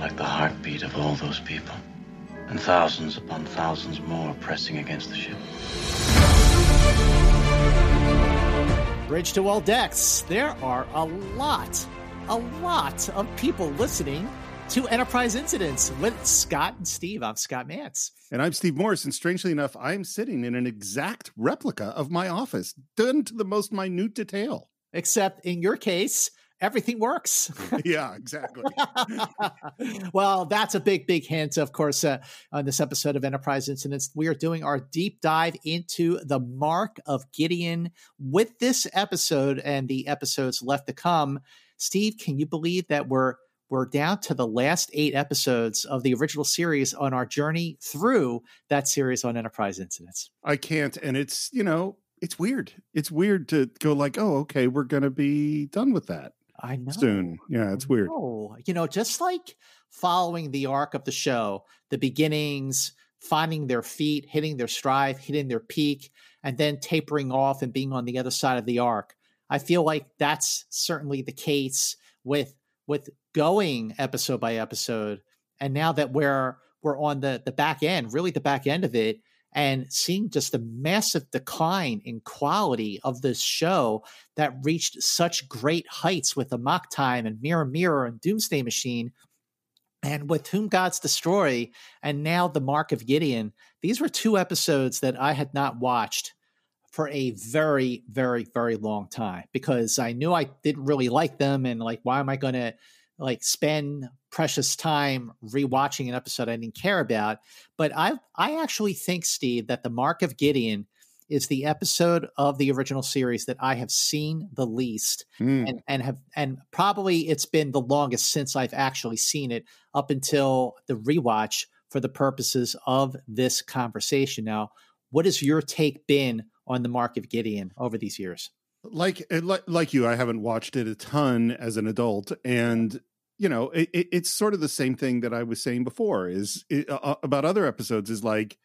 like the heartbeat of all those people, and thousands upon thousands more pressing against the ship. Bridge to all decks. There are a lot, a lot of people listening to Enterprise Incidents with Scott and Steve. I'm Scott Mantz. And I'm Steve Morris. And strangely enough, I'm sitting in an exact replica of my office, done to the most minute detail. Except in your case, everything works. yeah, exactly. well, that's a big, big hint, of course, uh, on this episode of Enterprise Incidents. We are doing our deep dive into the Mark of Gideon with this episode and the episodes left to come. Steve, can you believe that we're we're down to the last eight episodes of the original series on our journey through that series on Enterprise Incidents. I can't, and it's you know it's weird. It's weird to go like, oh, okay, we're gonna be done with that. I know soon. Yeah, it's weird. Oh, you know, just like following the arc of the show, the beginnings, finding their feet, hitting their stride, hitting their peak, and then tapering off and being on the other side of the arc. I feel like that's certainly the case with with going episode by episode. And now that we're we're on the the back end, really the back end of it, and seeing just the massive decline in quality of this show that reached such great heights with the Amok Time and Mirror Mirror and Doomsday Machine and with Whom Gods Destroy and now The Mark of Gideon. These were two episodes that I had not watched for a very, very, very long time because I knew I didn't really like them. And like, why am I going to like spend precious time rewatching an episode I didn't care about? But I, I actually think, Steve, that the Mark of Gideon is the episode of the original series that I have seen the least, mm. and and have and probably it's been the longest since I've actually seen it up until the rewatch for the purposes of this conversation. Now, what has your take been on the Mark of Gideon over these years? Like, like, like you, I haven't watched it a ton as an adult, and you know, it, it's sort of the same thing that I was saying before is it, uh, uh, about other episodes. Is like,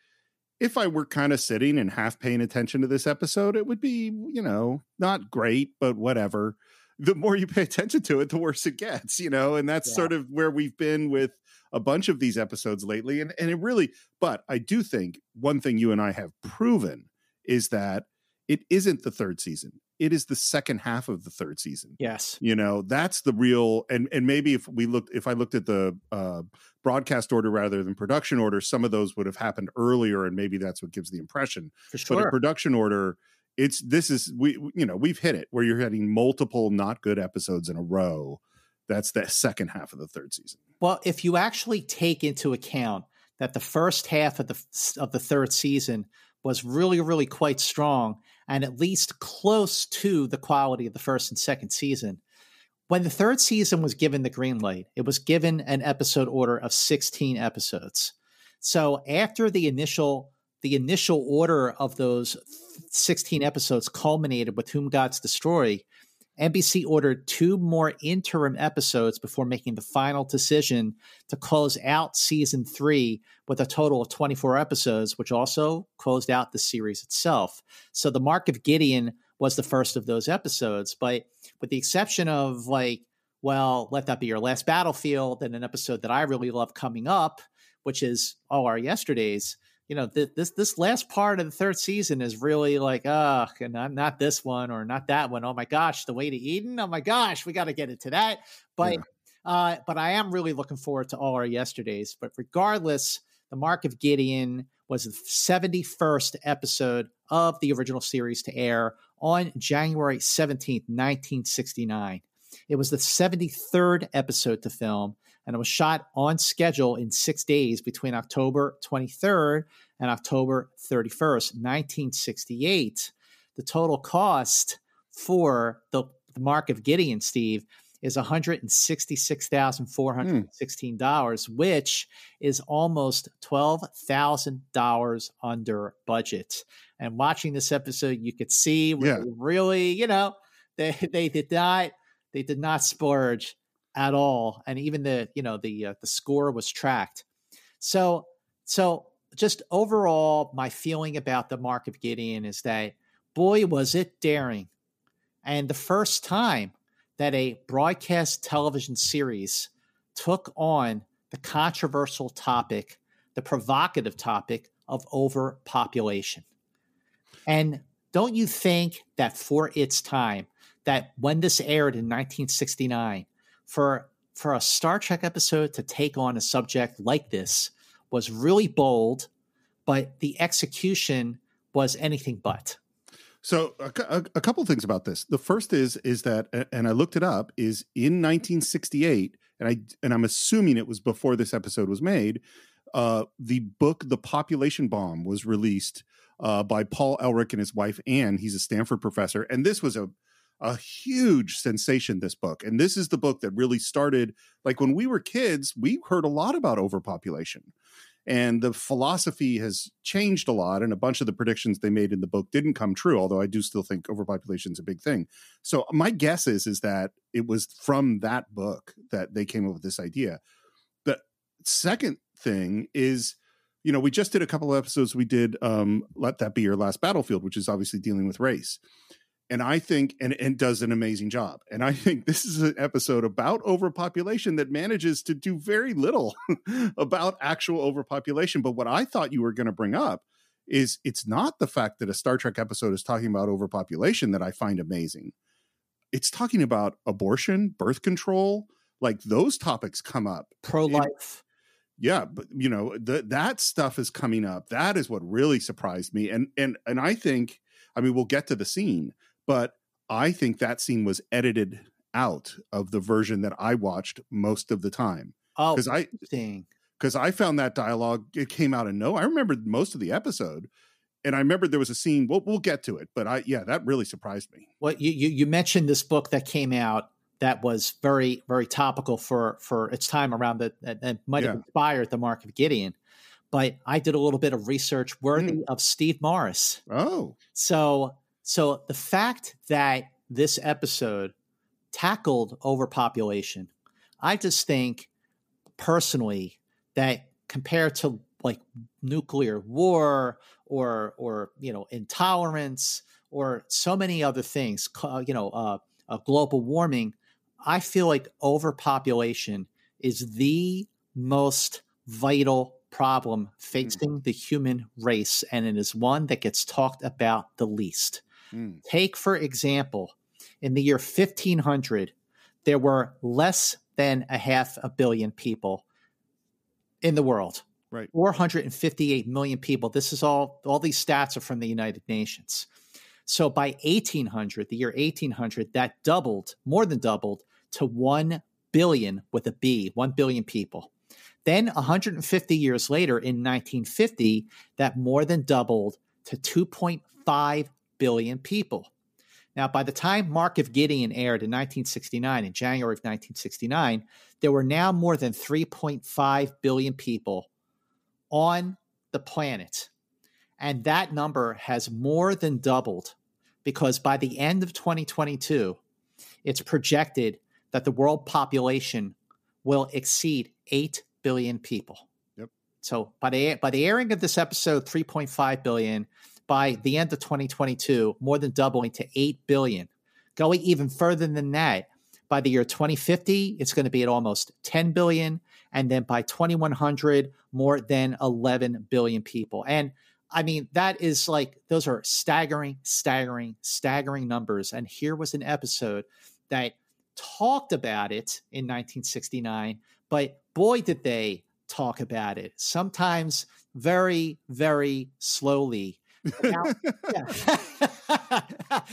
if I were kind of sitting and half paying attention to this episode, it would be, you know, not great, but whatever. The more you pay attention to it, the worse it gets, you know, and that's yeah. sort of where we've been with a bunch of these episodes lately. And and it really, but I do think one thing you and I have proven is that it isn't the third season it is the second half of the third season. Yes. You know that's the real and and maybe if we looked if i looked at the uh broadcast order rather than production order some of those would have happened earlier and maybe that's what gives the impression. For sure but in production order it's this is we you know we've hit it where you're hitting multiple not good episodes in a row. That's the second half of the third season. Well if you actually take into account that the first half of the of the third season was really, really quite strong and at least close to the quality of the first and second season. When the third season was given the green light, it was given an episode order of 16 episodes. So after the initial the initial order of those 16 episodes culminated with Whom Gods Destroy, NBC ordered two more interim episodes before making the final decision to close out season three with a total of 24 episodes, which also closed out the series itself. So the Mark of Gideon was the first of those episodes, but with the exception of like, well, let that be your last battlefield and an episode that I really love coming up, which is Oh Our Yesterdays you know, th- this this last part of the third season is really like, ah, uh, not not this one or not that one. Oh my gosh, the way to Eden. Oh my gosh, we got to get into that. But yeah. uh, but I am really looking forward to all our yesterdays. But regardless, the Mark of Gideon was the 71st episode of the original series to air on January 17th, 1969. It was the 73rd episode to film and it was shot on schedule in six days between October 23rd and October 31st, 1968. The total cost for the, the Mark of Gideon, Steve, is $166,416, hmm. which is almost $12,000 under budget. And watching this episode, you could see yeah. really, you know, they, they did not they did not splurge at all, and even the you know the uh, the score was tracked. So so just overall, my feeling about the Mark of Gideon is that boy was it daring, and the first time that a broadcast television series took on the controversial topic, the provocative topic of overpopulation. And don't you think that for its time, that when this aired in 1969, for for a Star Trek episode to take on a subject like this was really bold, but the execution was anything but. So a, a, a couple things about this. The first is is that, and I looked it up, is in 1968, and I and I'm assuming it was before this episode was made. Uh, the book "The Population Bomb" was released uh, by Paul Ehrlich and his wife Anne. He's a Stanford professor, and this was a a huge sensation this book and this is the book that really started like when we were kids we heard a lot about overpopulation and the philosophy has changed a lot and a bunch of the predictions they made in the book didn't come true although i do still think overpopulation is a big thing. So my guess is is that it was from that book that they came up with this idea. The second thing is you know we just did a couple of episodes. We did um let that be your last battlefield which is obviously dealing with race and I think and, and does an amazing job. And I think this is an episode about overpopulation that manages to do very little about actual overpopulation. But what I thought you were going to bring up is it's not the fact that a Star Trek episode is talking about overpopulation that I find amazing. It's talking about abortion, birth control, like those topics come up. Pro life. Yeah, but you know, the, that stuff is coming up. That is what really surprised me. And and and I think I mean, we'll get to the scene, but I think that scene was edited out of the version that I watched most of the time. Oh, because I because I found that dialogue it came out of no. I remember most of the episode, and I remember there was a scene. We'll we'll get to it, but I yeah, that really surprised me. Well, you you, you mentioned this book that came out that was very very topical for for its time around that that might have yeah. inspired the Mark of Gideon. But I did a little bit of research worthy mm. of Steve Morris. Oh, so so the fact that this episode tackled overpopulation, I just think personally that compared to like nuclear war or or you know intolerance or so many other things, you know, uh, uh, global warming, I feel like overpopulation is the most vital problem hmm. facing the human race, and it is one that gets talked about the least. Mm. Take, for example, in the year 1500, there were less than a half a billion people in the world. Right. 458 million people. This is all, all these stats are from the United Nations. So by 1800, the year 1800, that doubled, more than doubled to 1 billion with a B, 1 billion people. Then 150 years later, in 1950, that more than doubled to 2.5 billion people. Now, by the time Mark of Gideon aired in 1969, in January of 1969, there were now more than 3.5 billion people on the planet. And that number has more than doubled because by the end of 2022, it's projected that the world population will exceed 8 billion people. Yep. So by the by the airing of this episode 3.5 billion by the end of 2022, more than doubling to 8 billion. Going even further than that, by the year 2050, it's going to be at almost 10 billion. And then by 2100, more than 11 billion people. And I mean, that is like, those are staggering, staggering, staggering numbers. And here was an episode that talked about it in 1969, but boy, did they talk about it. Sometimes very, very slowly without,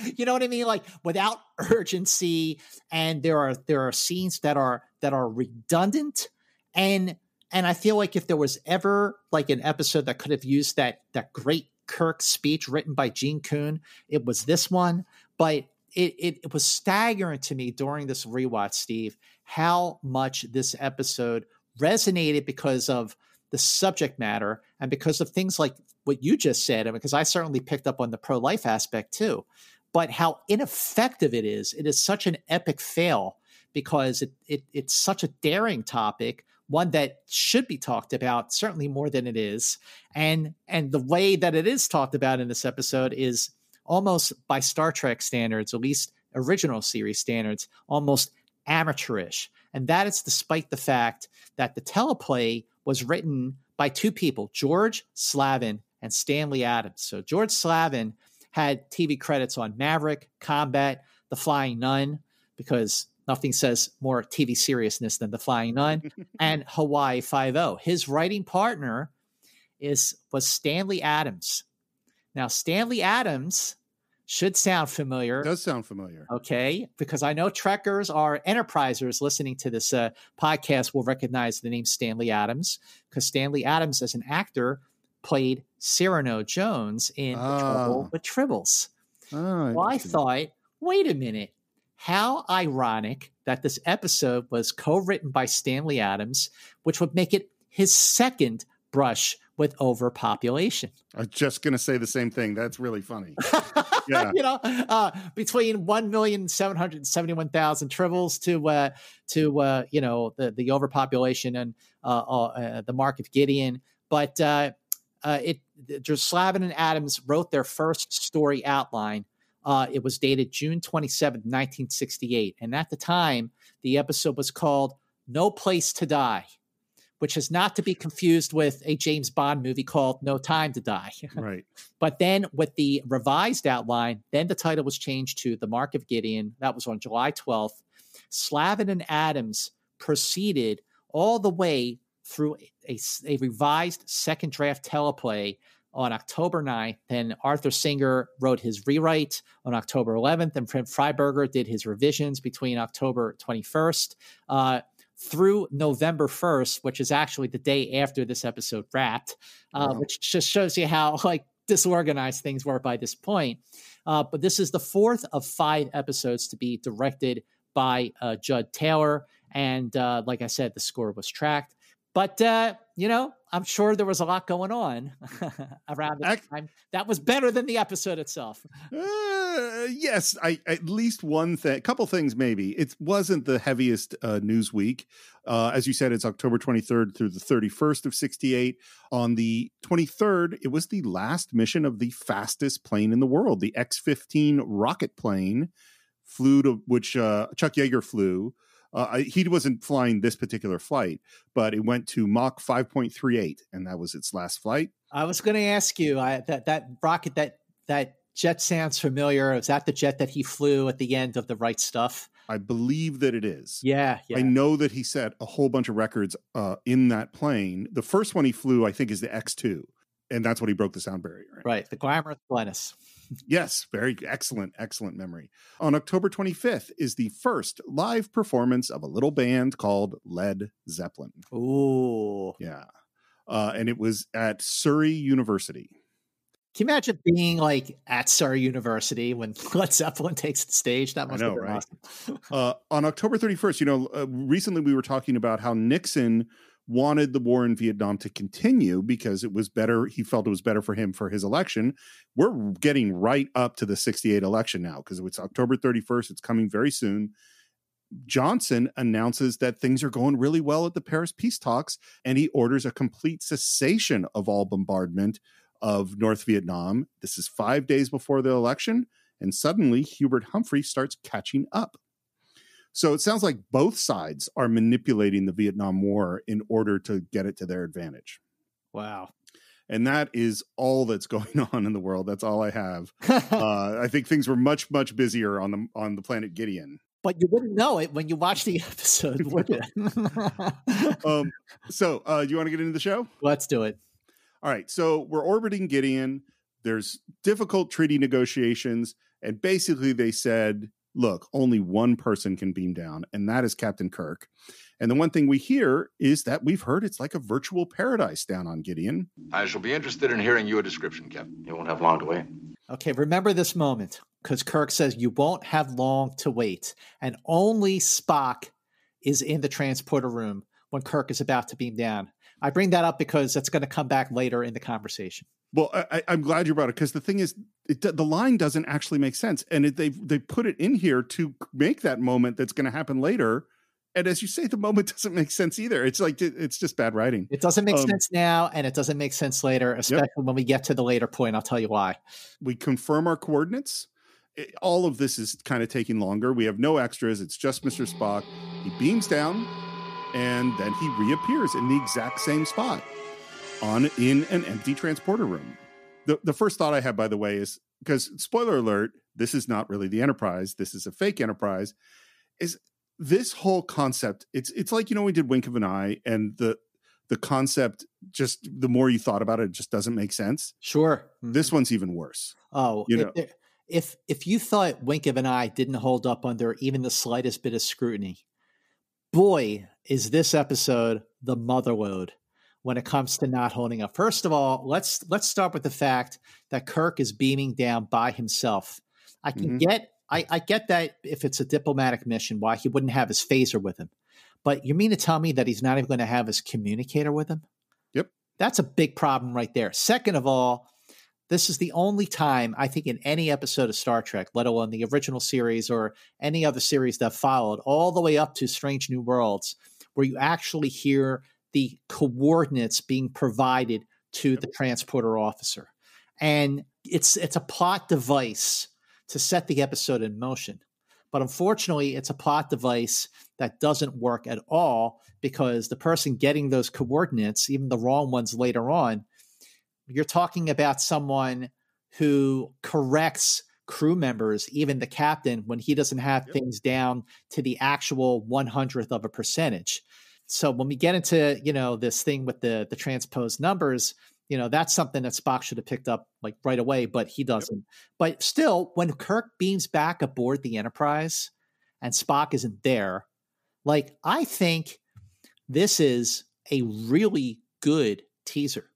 you know what I mean? Like without urgency, and there are there are scenes that are that are redundant, and and I feel like if there was ever like an episode that could have used that that great Kirk speech written by Gene Coon, it was this one. But it, it, it was staggering to me during this rewatch, Steve, how much this episode resonated because of the subject matter and because of things like what you just said, because I certainly picked up on the pro life aspect too, but how ineffective it is. It is such an epic fail because it, it it's such a daring topic, one that should be talked about certainly more than it is, and and the way that it is talked about in this episode is almost by Star Trek standards, at least original series standards, almost amateurish. And that is despite the fact that the teleplay was written by two people, George Slavin and Stanley Adams. So George Slavin had TV credits on Maverick, Combat, The Flying Nun, because nothing says more TV seriousness than The Flying Nun, and Hawaii Five O. His writing partner is was Stanley Adams. Now Stanley Adams should sound familiar. It does sound familiar. Okay, because I know Trekkers are enterprisers listening to this uh, podcast will recognize the name Stanley Adams because Stanley Adams, as an actor, played Cyrano Jones in Trouble Ah. with Tribbles. Oh, Well, I thought, wait a minute. How ironic that this episode was co written by Stanley Adams, which would make it his second brush with overpopulation. I am just going to say the same thing. That's really funny. Yeah. you know, uh, between one million seven hundred seventy-one thousand tribbles to uh, to uh, you know the the overpopulation and uh, uh, uh, the Mark of Gideon, but uh, it just Slavin and Adams wrote their first story outline. Uh, it was dated June twenty seventh, 1968. And at the time, the episode was called No Place to Die, which is not to be confused with a James Bond movie called No Time to Die. right. But then with the revised outline, then the title was changed to The Mark of Gideon. That was on July 12th. Slavin and Adams proceeded all the way through a, a revised second draft teleplay on October 9th. Then Arthur Singer wrote his rewrite on October 11th, and Freiberger did his revisions between October 21st. Uh, through November 1st, which is actually the day after this episode wrapped, uh, Wow. which just shows you how like disorganized things were by this point. Uh, but this is the fourth of five episodes to be directed by uh, Jud Taylor. And uh, like I said, the score was tracked. But, uh, you know, I'm sure there was a lot going on around this Ac- time. That was better than the episode itself. Uh, yes, I at least one thing, a couple things maybe. It wasn't the heaviest uh, news week. Uh, as you said, it's October 23rd through the 31st of 68. On the 23rd, it was the last mission of the fastest plane in the world, the X-15 rocket plane, flew to which uh, Chuck Yeager flew. Uh, he wasn't flying this particular flight, but it went to Mach 5.38, and that was its last flight. I was going to ask you I, that that rocket that that jet sounds familiar. Is that the jet that he flew at the end of the right stuff? I believe that it is. Yeah, yeah. I know that he set a whole bunch of records uh, in that plane. The first one he flew, I think, is the X2, and that's what he broke the sound barrier. in. Right, the glamorous Glennis. Yes, very excellent, excellent memory. On October 25th is the first live performance of a little band called Led Zeppelin. Ooh, Yeah. Uh, and it was at Surrey University. can you imagine being like at Surrey University when Led Zeppelin takes the stage? That I must know, have been right? awesome. Uh, on October 31st, you know, uh, recently we were talking about how Nixon wanted the war in Vietnam to continue because it was better. He felt it was better for him for his election. We're getting right up to the 68 election now because it's October 31st. It's coming very soon. Johnson announces that things are going really well at the Paris peace talks and he orders a complete cessation of all bombardment of North Vietnam. This is five days before the election. And suddenly Hubert Humphrey starts catching up. So it sounds like both sides are manipulating the Vietnam War in order to get it to their advantage. Wow. And that is all that's going on in the world. That's all I have. Uh, I think things were much, much busier on the on the planet Gideon. but you wouldn't know it when you watch the episode, would you? Um, so, uh, do you want to get into the show? Let's do it. All right. So we're orbiting Gideon. There's difficult treaty negotiations, and basically they said, "Look, only one person can beam down, and that is Captain Kirk." And the one thing we hear is that we've heard it's like a virtual paradise down on Gideon. I shall be interested in hearing your description, Captain. You won't have long to wait. Okay, remember this moment because Kirk says you won't have long to wait, and only Spock is in the transporter room when Kirk is about to beam down. I bring that up because that's going to come back later in the conversation. Well, I, I'm glad you brought it because the thing is, it, the line doesn't actually make sense, and it, they they put it in here to make that moment that's going to happen later. And as you say, the moment doesn't make sense either. It's like it- it's just bad writing. It doesn't make Um, sense now, and it doesn't make sense later, especially when we get to the later point. I'll tell you why. we confirm our coordinates it, all of this is kind of taking longer. We have no extras. It's just Mr. Spock. He beams down and then he reappears in the exact same spot on in an empty transporter room. The the first thought I had by the way is because spoiler alert, this is not really the Enterprise. This is a fake Enterprise. Is this whole concept? It's it's like you know we did Wink of an Eye, and the the concept just the more you thought about it, it just doesn't make sense. Sure, this mm-hmm. one's even worse. Oh, you know, if, if if you thought Wink of an Eye didn't hold up under even the slightest bit of scrutiny, boy, is this episode the mother load when it comes to not holding up. First of all, let's let's start with the fact that Kirk is beaming down by himself. I can mm-hmm. get I, I get that if it's a diplomatic mission, why he wouldn't have his phaser with him. But you mean to tell me that he's not even going to have his communicator with him? Yep. That's a big problem right there. Second of all, this is the only time I think in any episode of Star Trek, let alone the original series or any other series that followed, all the way up to Strange New Worlds, where you actually hear the coordinates being provided to the transporter officer. And it's it's a plot device to set the episode in motion. But unfortunately, it's a plot device that doesn't work at all because the person getting those coordinates, even the wrong ones later on, you're talking about someone who corrects crew members, even the captain, when he doesn't have yep. things down to the actual 100th of a percentage. So when we get into, you know, this thing with the the transposed numbers, you know, that's something that Spock should have picked up like right away, but he doesn't. But still, when Kirk beams back aboard the Enterprise and Spock isn't there, like I think this is a really good teaser.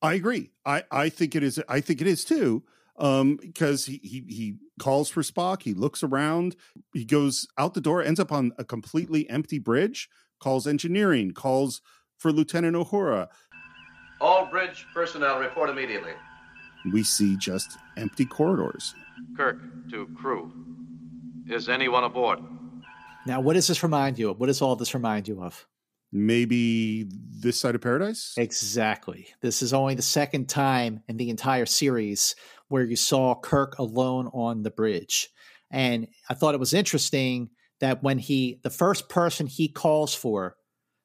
I agree. I, I think it is. I think it is too. Um, because he, he he calls for Spock. He looks around. He goes out the door. Ends up on a completely empty bridge. Calls engineering. Calls for Lieutenant Uhura. All bridge personnel report immediately. We see just empty corridors. Kirk to crew. Is anyone aboard? Now, what does this remind you of? What does all this remind you of? maybe this side of paradise exactly this is only the second time in the entire series where you saw kirk alone on the bridge. And i thought it was interesting that when he the first person he calls for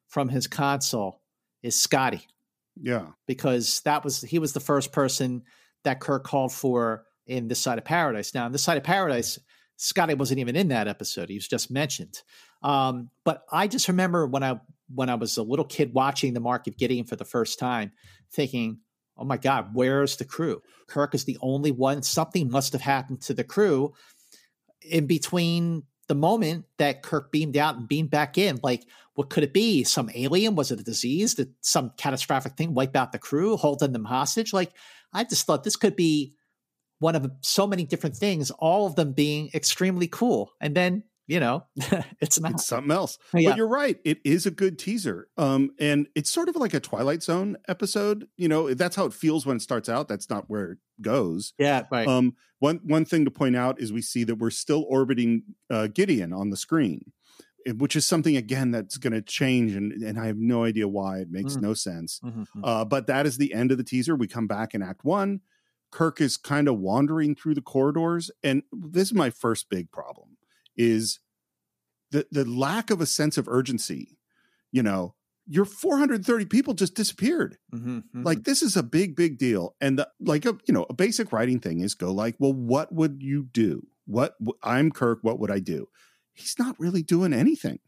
from his console is scotty. Yeah. Because that was he was the first person that kirk called for in this side of paradise. Now in this side of paradise scotty wasn't even in that episode. He was just mentioned. Um, but I just remember when I when I was a little kid watching the Mark of Gideon for the first time, thinking, "Oh my God, where's the crew? Kirk is the only one. Something must have happened to the crew in between the moment that Kirk beamed out and beamed back in. Like, what could it be? Some alien? Was it a disease? Did some catastrophic thing wipe out the crew, holding them hostage? Like, I just thought this could be." One of so many different things, all of them being extremely cool. And then you know, it's not it's something else. Yeah. But you're right. It is a good teaser. Um, and it's sort of like a Twilight Zone episode. You know, that's how it feels when it starts out. That's not where it goes. Yeah, right. Um, one one thing to point out is we see that we're still orbiting uh, Gideon on the screen, eh, which is something again that's going to change, and and I have no idea why. It makes mm-hmm. no sense. Mm-hmm, mm-hmm. Uh, but that is the end of the teaser. We come back in Act One. Kirk is kind of wandering through the corridors, and this is my first big problem is the the lack of a sense of urgency. You know, your 430 people just disappeared. Mm-hmm, mm-hmm. Like this is a big, big deal. And the, like a you know a basic writing thing is go like, well, what would you do? What I'm Kirk. What would I do? He's not really doing anything.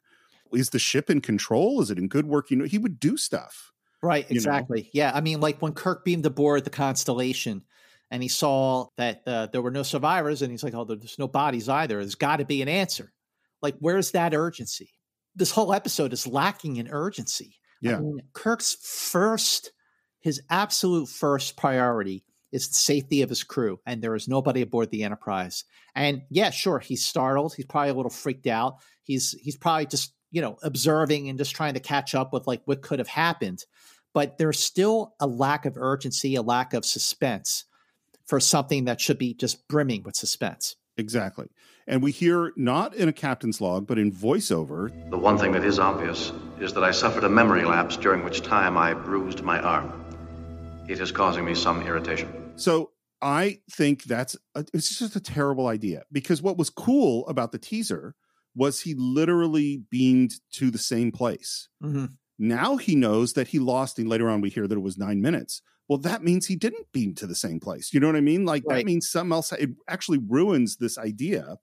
Is the ship in control? Is it in good working? You know, he would do stuff. Right. Exactly. know? Yeah. I mean, like when Kirk beamed aboard the Constellation and he saw that uh, there were no survivors and he's like oh there's no bodies either. There's got to be an answer. Like where's that urgency? This whole episode is lacking in urgency. Yeah. I mean, kirk's first his absolute first priority is the safety of his crew and there is nobody aboard the enterprise. And yeah sure he's startled. He's probably a little freaked out. He's he's probably just you know observing and just trying to catch up with like what could have happened. But there's still a lack of urgency a lack of suspense for something that should be just brimming with suspense. Exactly. And we hear not in a captain's log, but in voiceover. The one thing that is obvious is that I suffered a memory lapse during which time I bruised my arm. It is causing me some irritation. So I think that's a, it's just a terrible idea because what was cool about the teaser was he literally beamed to the same place. Mm-hmm. Now he knows that he lost, and later on we hear that it was nine minutes. Well, that means he didn't beam to the same place. You know what I mean? Like Right. that means something else. It actually ruins this idea.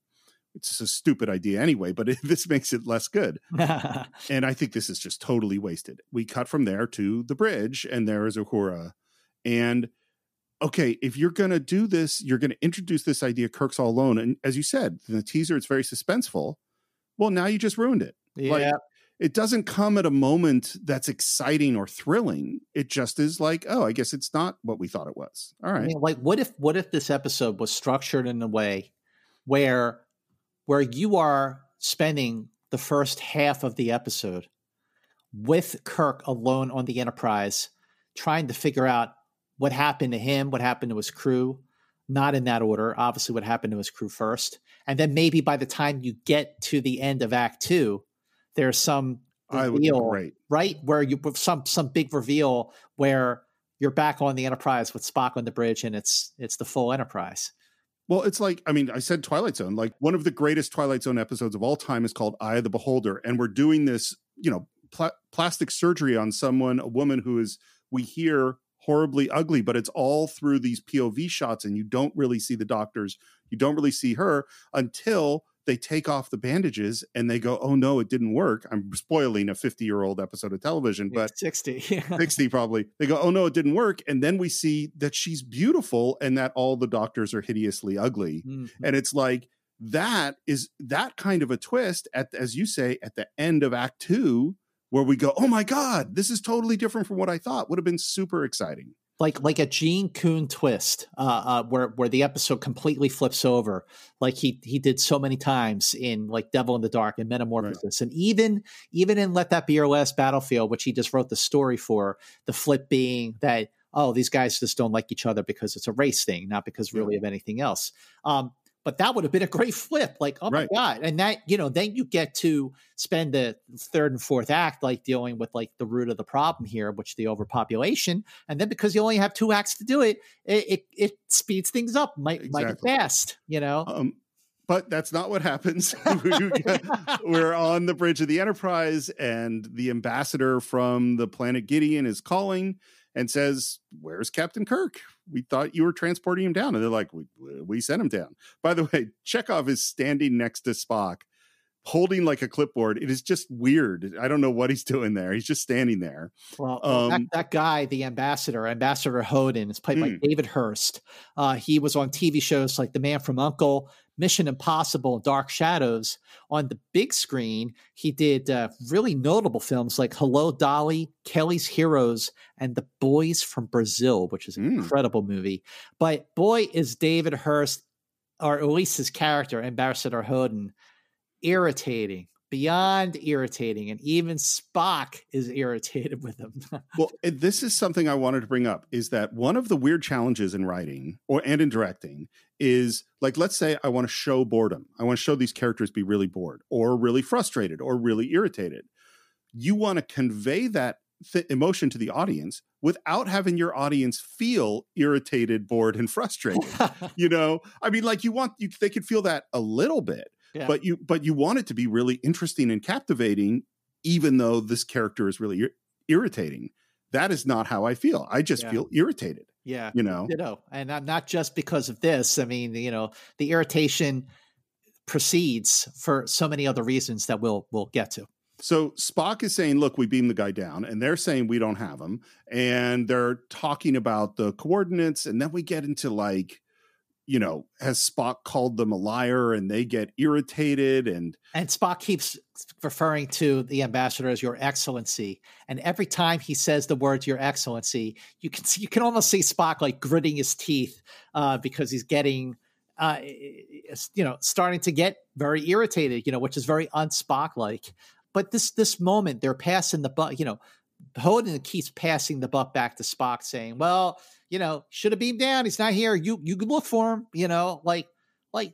It's a stupid idea anyway, but it, this makes it less good. And I think this is just totally wasted. We cut from there to the bridge, and there is Uhura. And okay, if you're going to do this, you're going to introduce this idea Kirk's all alone. And as you said, in the teaser, it's very suspenseful. Well, now you just ruined it. yeah. Like, it doesn't come at a moment that's exciting or thrilling. It just is like, oh, I guess it's not what we thought it was. All right. Like what if what if this episode was structured in a way where where you are spending the first half of the episode with Kirk alone on the Enterprise, trying to figure out what happened to him, what happened to his crew, not in that order, obviously what happened to his crew first. And then maybe by the time you get to the end of Act Two, there's some I would be reveal right? Where you some some big reveal where you're back on the Enterprise with Spock on the bridge, and it's it's the full Enterprise. Well, it's like, I mean, I said Twilight Zone. Like one of the greatest Twilight Zone episodes of all time is called Eye of the Beholder. And we're doing this, you know, pla- plastic surgery on someone, a woman who is, we hear horribly ugly, but it's all through these POV shots. And you don't really see the doctors. You don't really see her until they take off the bandages and they go, oh no, it didn't work. I'm spoiling a 50 year old episode of television, but sixty. 60 probably. They go, oh no, it didn't work. And then we see that she's beautiful and that all the doctors are hideously ugly. Mhm. And it's like that is that kind of a twist at as you say at the end of act 2 where we go, "Oh my god, this is totally different from what I thought." Would have been super exciting. Like like a Gene Coon twist, uh, uh, where where the episode completely flips over, like he he did so many times in like Devil in the Dark and Metamorphosis, and even even in Let That Be Your Last Battlefield, which he just wrote the story for. The flip being that oh these guys just don't like each other because it's a race thing, not because really of anything else. Um, but that would have been a great flip, like oh Right. my god, and that you know then you get to spend the third and fourth act like dealing with like the root of the problem here, which the overpopulation and then because you only have two acts to do it, it it, it speeds things up, might might Exactly. fast, you know. Um but that's not what happens. We're on the bridge of the Enterprise, and the ambassador from the planet Gideon is calling and says, "Where's Captain Kirk? We thought you were transporting him down." And they're like, "We we sent him down." By the way, Chekhov is standing next to Spock, holding like a clipboard. It is just weird. I don't know what he's doing there. He's just standing there. Well, well, that, Um, that guy, the ambassador, Ambassador Hodin, is played by Hmm. David Hurst. Uh, he was on TV shows like The Man from Uncle, Mission Impossible, Dark Shadows. On the big screen, he did uh, really notable films like Hello Dolly, Kelly's Heroes, and The Boys from Brazil, which is an Hmm. incredible movie. But boy, is David Hurst, or at least his character, Ambassador Hodin, irritating. Beyond irritating, and even Spock is irritated with him. Well, eh, this is something I wanted to bring up is that one of the weird challenges in writing or and in directing is like let's say I want to show boredom. I want to show these characters be really bored or really frustrated or really irritated. You want to convey that th- emotion to the audience without having your audience feel irritated, bored and frustrated. you know, I mean like you want you they could feel that a little bit, Yeah. but you but you want it to be really interesting and captivating even though this character is really ir- irritating that is not how i feel i just Yeah. feel irritated yeah. you know You know, and not, not just because of this. I mean, you know, the irritation proceeds for so many other reasons that we'll we'll get to. so spock is saying look we beam the guy down and they're saying we don't have him and they're talking about the coordinates and then we get into like you know has spock called them a liar and they get irritated and And Spock keeps referring to the ambassador as Your Excellency, and every time he says the words Your Excellency, you can see, you can almost see Spock like gritting his teeth uh, because he's getting, uh, you know, starting to get very irritated. You know, which is very un-Spock like. But this this moment, they're passing the buck. You know, Hodin keeps passing the buck back to Spock, saying, "Well, you know, should have beamed down. He's not here. You you can look for him. You know, like like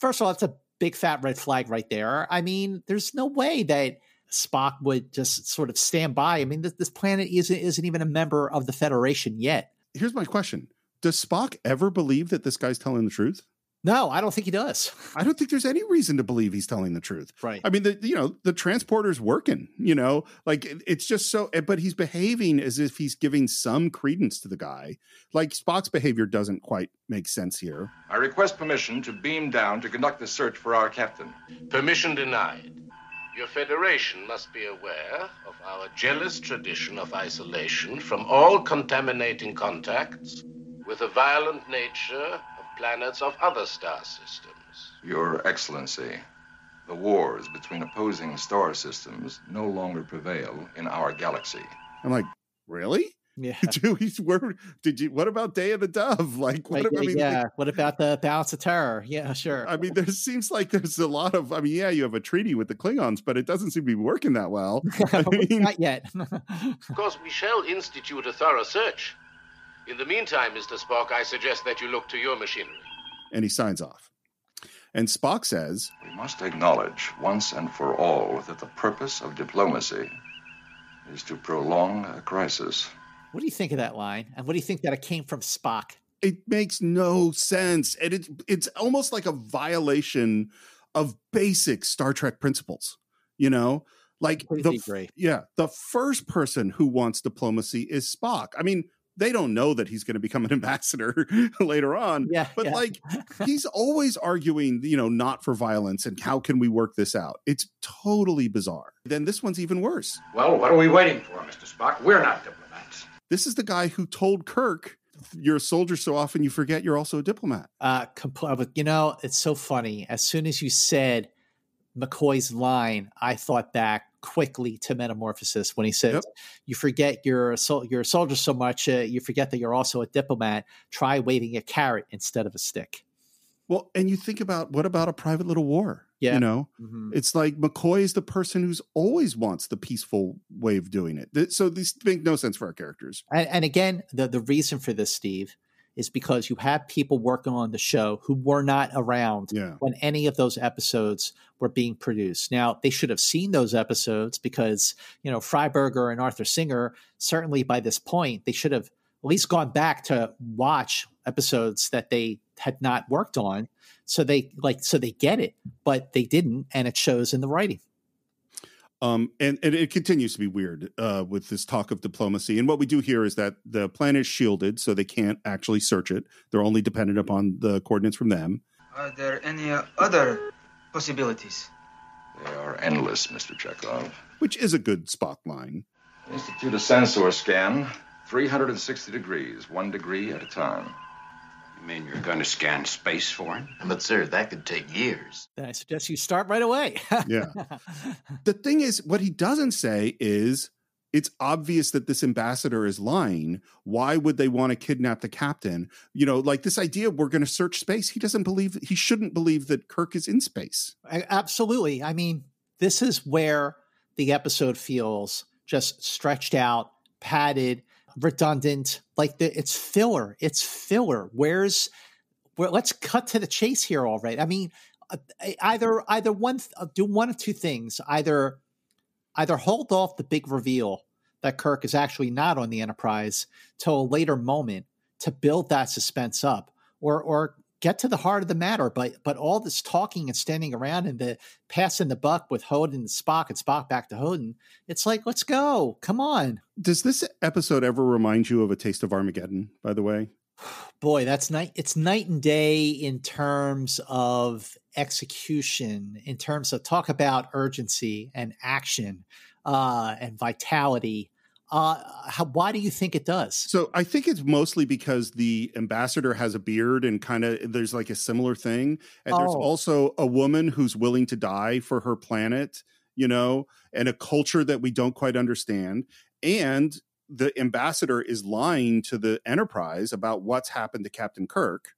first of all, it's a big fat red flag right there. I mean, there's no way that Spock would just sort of stand by. I mean, this, this planet isn't isn't even a member of the Federation yet. here's my question does Spock ever believe that this guy's telling the truth? No, I don't think he does. I don't think there's any reason to believe he's telling the truth. Right. I mean, the you know the transporter's working. You know, like it- it's just so. eh, But he's behaving as if he's giving some credence to the guy. Like Spock's behavior doesn't quite make sense here. I request permission to beam down to conduct the search for our captain. Permission denied. Your Federation must be aware of our jealous tradition of isolation from all contaminating contacts with a violent nature of planets of other star systems. Your Excellency, the wars between opposing star systems no longer prevail in our galaxy. I'm like, really? Yeah. Do we, where, did you? What about Day of the Dove? Like, what? Like, I mean, yeah. like, what about the balance of terror? Yeah, sure. I mean, there seems like there's a lot of. I mean, yeah, you have a treaty with the Klingons, but it doesn't seem to be working that well. I mean, Not yet. Of course, we shall institute a thorough search. In the meantime, Mr. Spock, I suggest that you look to your machinery. and he signs off. And Spock says, We must acknowledge once and for all that the purpose of diplomacy is to prolong a crisis. what do you think of that line? And what do you think that it came from Spock? it makes no sense and it's it's almost like a violation of basic star trek principles you know like Completely the agree. yeah the first person who wants diplomacy is spock i mean they don't know that he's going to become an ambassador later on Yeah. but yeah. like he's always arguing you know not for violence and how can we work this out it's totally bizarre then this one's even worse Well, what are we waiting for, Mr. Spock? We're not diplomats. this is the guy who told kirk you're a soldier so often you forget you're also a diplomat Uh, compl- you know, it's so funny. As soon as you said McCoy's line, I thought back quickly to Metamorphosis when he says, Yep. "You forget you're a sol- you're a soldier so much, uh, you forget that you're also a diplomat. Try waving a carrot instead of a stick." Well, and you think about what about a private little war? Yeah. You know, Mhm. it's like McCoy is the person who's always wants the peaceful way of doing it. So these make no sense for our characters. And, and again, the the reason for this, Steve, is because you have people working on the show who were not around Yeah. when any of those episodes were being produced. Now, they should have seen those episodes because, you know, Freiberger and Arthur Singer, certainly by this point, they should have at least gone back to watch episodes that they had not worked on. So they like so they get it, but they didn't, and it shows in the writing. Um, and, and it continues to be weird uh, with this talk of diplomacy. And what we do here is that the planet is shielded, so they can't actually search it. They're only dependent upon the coordinates from them. Are there any uh, other possibilities? They are endless, Mr. Chekhov. Which is a good Spock line. Institute a sensor scan, 360 degrees, one degree at a time. You going to scan space for him? But, sir, that could take years. Then I suggest you start right away. Yeah. the thing is, what he doesn't say is it's obvious that this ambassador is lying. Why would they want to kidnap the captain? You know, like this idea we're going to search space. He doesn't believe, he shouldn't believe that Kirk is in space. A- Absolutely. I mean, this is where the episode feels just stretched out, padded, redundant. Like the, it's filler. It's filler. Where's where? Let's cut to the chase here All right. I mean, uh, either either one th- uh, do one of two things. Either either hold off the big reveal that Kirk is actually not on the Enterprise till a later moment to build that suspense up, or or get to the heart of the matter. But but all this talking and standing around and the passing the buck with Hodin and Spock and Spock back to Hodin, it's like let's go, come on, Does this episode ever remind you of a taste of Armageddon, by the way? Boy, that's night. It's night and day in terms of execution, in terms of talk about urgency and action uh, and vitality. Uh, how, why do you think it does? So I think it's mostly because the ambassador has a beard and kind of there's like a similar thing. And there's Oh. also a woman who's willing to die for her planet, you know, and a culture that we don't quite understand. And the ambassador is lying to the Enterprise about what's happened to Captain Kirk.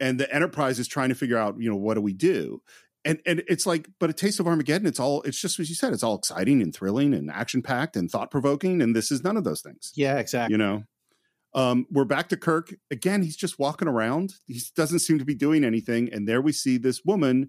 And the Enterprise is trying to figure out, you know, what do we do? And and it's like, but a taste of Armageddon, it's all it's just as you said, it's all exciting and thrilling and action packed and thought provoking. And this is none of those things Yeah, exactly. you know um we're back to kirk again he's just walking around he doesn't seem to be doing anything and there we see this woman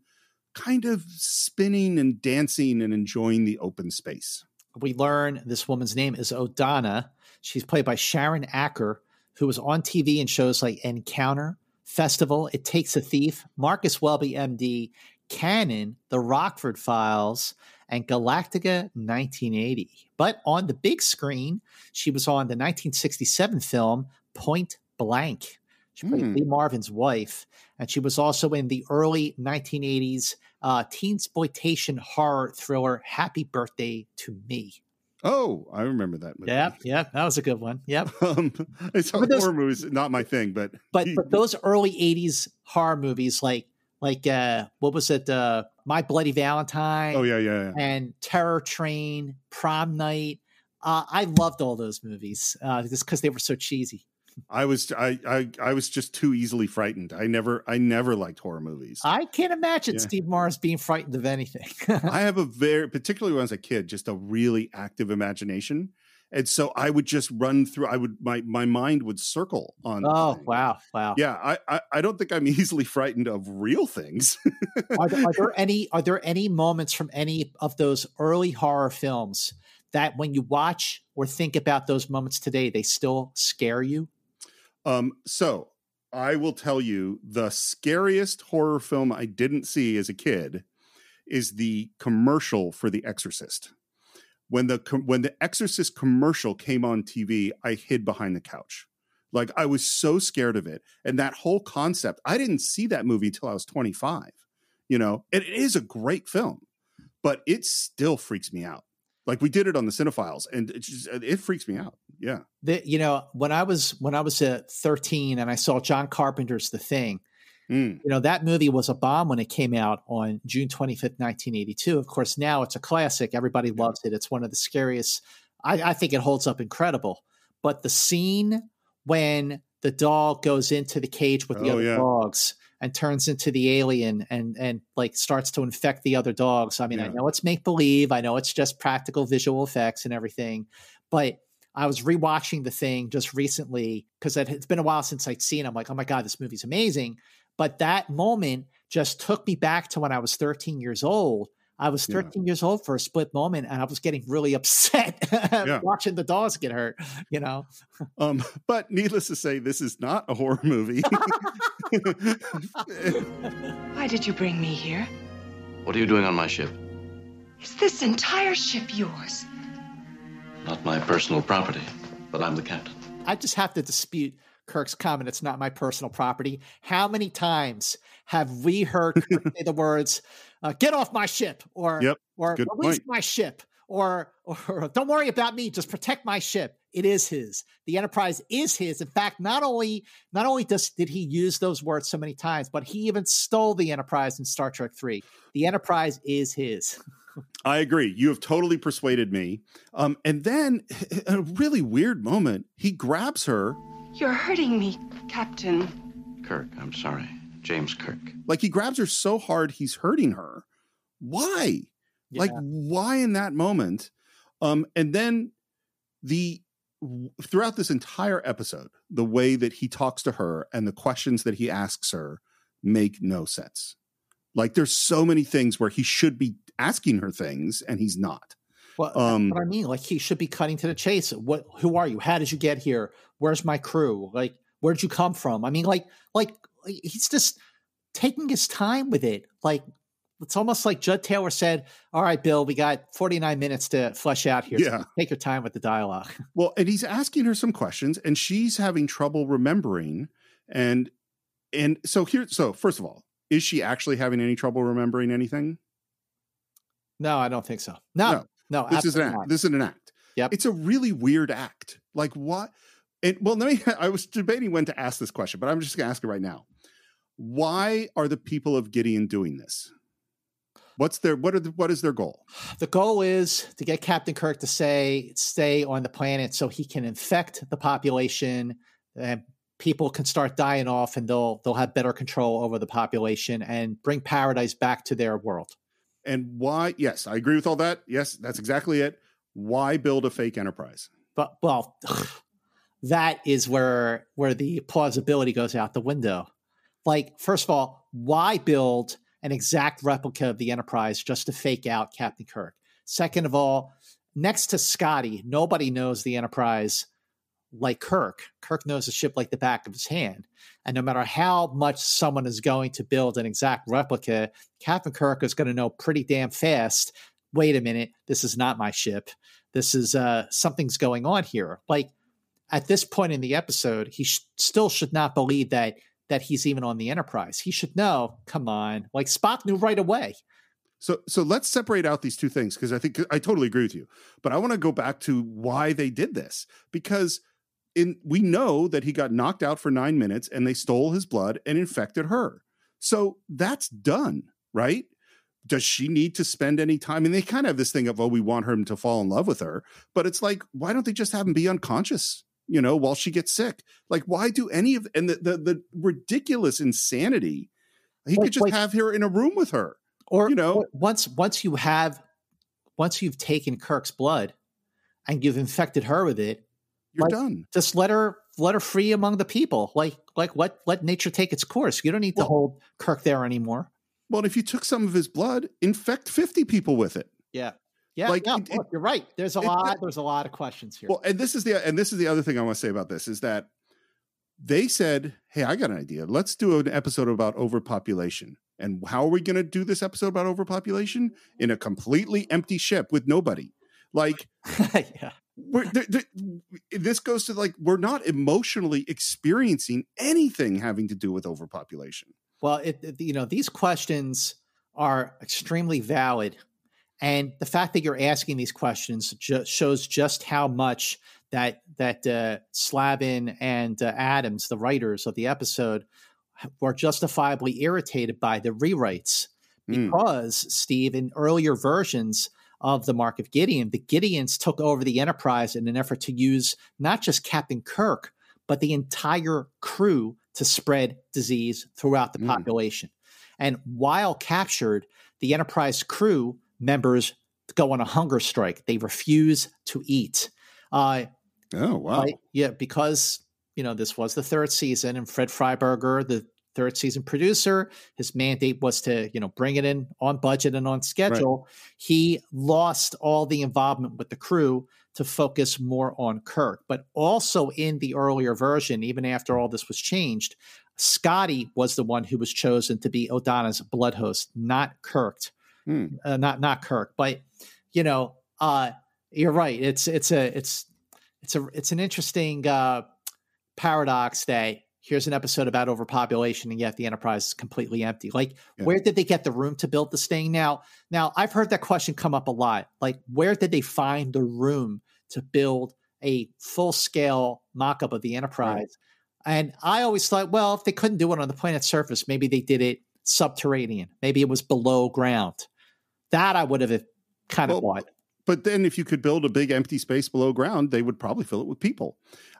kind of spinning and dancing and enjoying the open space we learn this woman's name is Odona. She's played by Sharon Acker, who was on TV in shows like Encounter, Festival, It Takes a Thief, Marcus Welby, MD, Cannon, The Rockford Files, and Galactica 1980. But on the big screen, she was on the 1967 film Point Blank. She played Hmm. Lee Marvin's wife, and she was also in the early 1980s uh, teen exploitation horror thriller Happy Birthday to Me. Oh, I remember that movie. Yeah, yeah, that was a good one. Yep. Um, it's But those- horror movies, not my thing, but But but those early 80s horror movies like like uh what was it uh My Bloody Valentine oh yeah, yeah, yeah. and Terror Train, Prom Night. Uh, I loved all those movies uh, just because they were so cheesy. I was I, I I was just too easily frightened. I never I never liked horror movies. I can't imagine Yeah. Steve Morris being frightened of anything. I have a very particularly when I was a kid, just a really active imagination. And so I would just run through I would my my mind would circle on oh things. wow, wow. Yeah, I, I I don't think I'm easily frightened of real things. are, there, are there any are there any moments from any of those early horror films that when you watch or think about those moments today, they still scare you? Um, so I will tell you the scariest horror film I didn't see as a kid is the commercial for The Exorcist. When the when the Exorcist commercial came on TV, I hid behind the couch. Like I was so scared of it, and that whole concept. I didn't see that movie until I was 25. You know, and it is a great film, but it still freaks me out. Like we did it on the Cinephiles, and it just it freaks me out. Yeah. The, you know, when I was when I was uh, 13 and I saw John Carpenter's The Thing, Mm. you know, that movie was a bomb when it came out on June 25th, 1982. Of course, now it's a classic. Everybody loves it. It's one of the scariest. I, I think it holds up incredible. But the scene when the dog goes into the cage with the Oh, other yeah. dogs and turns into the alien and and like starts to infect the other dogs. I mean, I know it's make believe. I know it's just practical visual effects and everything, but I was rewatching the thing just recently because it's been a while since I'd seen. it. I'm like, oh my god, this movie's amazing. But that moment just took me back to when I was 13 years old. I was Yeah. 13 years old for a split moment, and I was getting really upset watching the dogs get hurt. You know, Um, but needless to say, this is not a horror movie. Why did you bring me here? What are you doing on my ship? Is this entire ship yours? Not my personal property, but I'm the captain. I just have to dispute Kirk's comment. It's not my personal property. How many times have we heard Kirk say the words, uh, "Get off my ship," or Yep, or good "Release point. my ship," or or "Don't worry about me, just protect my ship." It is his. The Enterprise is his. In fact, not only not only does did he use those words so many times, but he even stole the Enterprise in Star Trek Three. The Enterprise is his. I agree. You have totally persuaded me. Um, and then, a really weird moment, he grabs her, You're hurting me, Captain. Kirk, I'm sorry. James Kirk. like he grabs her so hard he's hurting her. Why? Like, why in that moment? Um, and then the throughout this entire episode, the way that he talks to her and the questions that he asks her make no sense. Like there's so many things where he should be asking her things and he's not. Well, Um, what I mean, like he should be cutting to the chase. What? Who are you? How did you get here? Where's my crew? Like, where'd you come from? I mean, like, like he's just taking his time with it. Like, it's almost like Jud Taylor said, "All right, Bill, we got 49 minutes to flesh out here. So Yeah. take your time with the dialogue." Well, and he's asking her some questions and she's having trouble remembering. And and so here so first of all, is she actually having any trouble remembering anything? No, I don't think so. No, no, This is an act. not. This is an act. Yep. It's a really weird act. Like what? And well, let me I was debating when to ask this question, but I'm just gonna ask it right now. Why are the people of Gideon doing this? What's their what are the, what is their goal? The goal is to get Captain Kirk to say stay on the planet so he can infect the population and people can start dying off and they'll they'll have better control over the population and bring paradise back to their world. And why? Yes, I agree with all that. Yes, that's exactly it. Why build a fake enterprise? But well that is where where the plausibility goes out the window. Like first of all, why build an exact replica of the Enterprise just to fake out Captain Kirk? Second of all, next to Scotty, nobody knows the Enterprise like Kirk. Kirk knows the ship like the back of his hand. And no matter how much someone is going to build an exact replica, Captain Kirk is going to know pretty damn fast wait a minute, this is not my ship. This is uh, something's going on here. Like at this point in the episode, he sh- still should not believe that that he's even on the Enterprise. He should know. Come on, like Spock knew right away. So so let's separate out these two things because I think I totally agree with you. But I want to go back to why they did this because in we know that he got knocked out for 9 minutes and they stole his blood and infected her. So that's done, right? Does she need to spend any time? And they kind of have this thing of, oh, we want him to fall in love with her. But it's like, why don't they just have him be unconscious, you know, while she gets sick? Like, why do any of and the the, the ridiculous insanity? He could just have her in a room with her. Or You know- or once once you have once you've taken Kirk's blood and you've infected her with it, You're Like- done. just let her let her free among the people. Like like what? let nature take its course. You don't need to hold Kirk there anymore. Well, if you took some of his blood, infect 50 people with it. Yeah. Yeah, Like, yeah, it- look, you're right. There's a it- lot. there's a lot of questions here. Well, and this is the and this is the other thing I want to say about this is that they said, "Hey, I got an idea. Let's do an episode about overpopulation." And how are we going to do this episode about overpopulation in a completely empty ship with nobody? Like yeah. we're, th- th- this goes to like we're not emotionally experiencing anything having to do with overpopulation. Well, it- you know these questions are extremely valid, and the fact that you're asking these questions ju- shows just how much that that uh, Slavin and uh, Adams, the writers of the episode, were justifiably irritated by the rewrites Mm. because Steve, in earlier versions of the Mark of Gideon, the Gideons took over the Enterprise in an effort to use not just Captain Kirk, but the entire crew to spread disease throughout the Mm. population. And while captured, the Enterprise crew members go on a hunger strike. They refuse to eat. Uh, Oh wow! Right? Yeah, because you know this was the third season, and Fred Freiberger, the third season producer, his mandate was to you know bring it in on budget and on schedule. He lost all the involvement with the crew to focus more on Kirk, but also in the earlier version, even after all this was changed. Scotty was the one who was chosen to be Odona's blood host, not Kirk Hmm. uh, not not Kirk, but you know, uh, you're right. It's it's a it's it's a it's an interesting uh, paradox that here's an episode about overpopulation, and yet the Enterprise is completely empty. Like, Yeah. where did they get the room to build this thing? Now, now I've heard that question come up a lot. Like, where did they find the room to build a full scale mock up of the Enterprise? And I always thought, well, if they couldn't do it on the planet's surface, maybe they did it subterranean. Maybe it was below ground. That I would have kind of Well. But then, if you could build a big empty space below ground, they would probably fill it with people.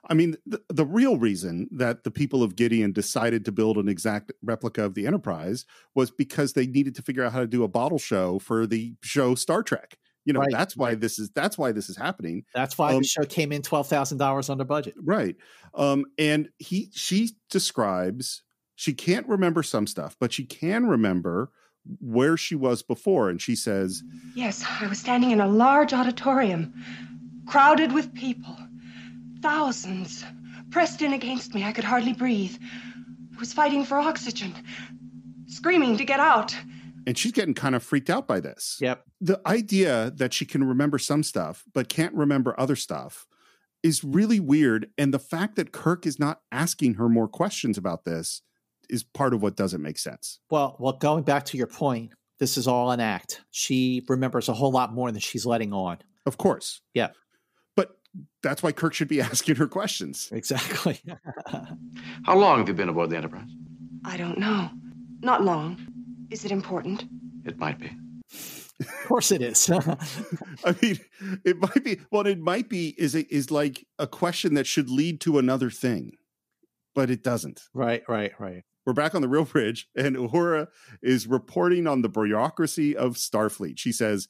I mean, the, the real reason that the people of Gideon decided to build an exact replica of the Enterprise was because they needed to figure out how to do a bottle show for the show Star Trek. You know, Right. that's why this is that's why this is happening. That's why um, the show came in twelve thousand dollars under budget. Right. Um, and he she describes she can't remember some stuff, but she can remember where she was before. And she says, Yes, I was standing in a large auditorium, crowded with people. Thousands pressed in against me. I could hardly breathe. I was fighting for oxygen, screaming to get out. and she's getting kind of freaked out by this. Yep. the idea that she can remember some stuff but can't remember other stuff is really weird and the fact that kirk is not asking her more questions about this is part of what doesn't make sense Well, well, going back to your point, this is all an act. She remembers a whole lot more than she's letting on. of course Yeah. but that's why kirk should be asking her questions Exactly. How long have you been aboard the Enterprise? I don't know. Not long. Is it important? It might be. of course it is. i mean it might be what it might be is it is like a question that should lead to another thing but it doesn't right, right, right. We're back on the real bridge and uhura is reporting on the bureaucracy of starfleet she says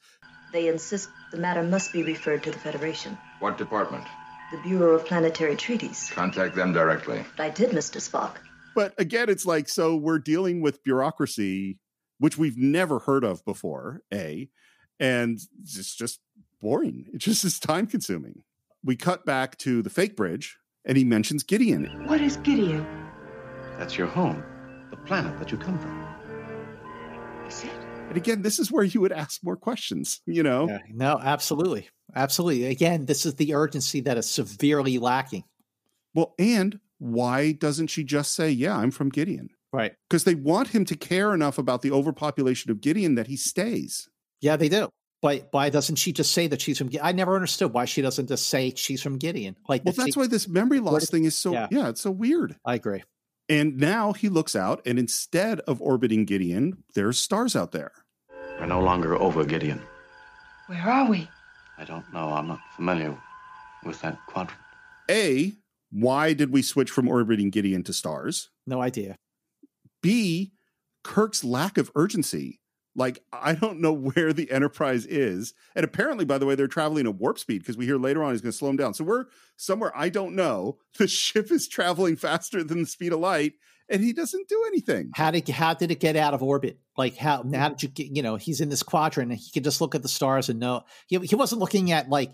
They insist the matter must be referred to the Federation, What department? the Bureau of Planetary Treaties. Contact them directly. I did, Mr. Spock. But again, it's like so we're dealing with bureaucracy, which we've never heard of before. A, and it's just boring. It just is time consuming. We cut back to the fake bridge, and he mentions Gideon. What is Gideon? That's your home, the planet that you come from. Is it? And again, this is where you would ask more questions, you know? Yeah, no, absolutely. Absolutely. Again, this is the urgency that is severely lacking. Well, and why doesn't she just say, Yeah, I'm from Gideon? Right. Because they want him to care enough about the overpopulation of Gideon that he stays. Yeah, they do. But why doesn't she just say that she's from? I never understood why she doesn't just say she's from Gideon. Like, well, that's she, why this memory loss What- thing is so yeah. yeah. it's so weird. I agree. And now he looks out, and instead of orbiting Gideon, there's stars out there. We're no longer over Gideon. Where are we? I don't know. I'm not familiar with that quadrant. A, why did we switch from orbiting Gideon to stars? No idea. B, Kirk's lack of urgency. Like, I don't know where the Enterprise is. And apparently, by the way, they're traveling at warp speed because we hear later on he's going to slow them down. So we're somewhere I don't know. The ship is traveling faster than the speed of light, and he doesn't do anything. How did how did it get out of orbit? Like how hmm. how did you get? You know, he's in this quadrant, and he could just look at the stars and know. He, he wasn't looking at like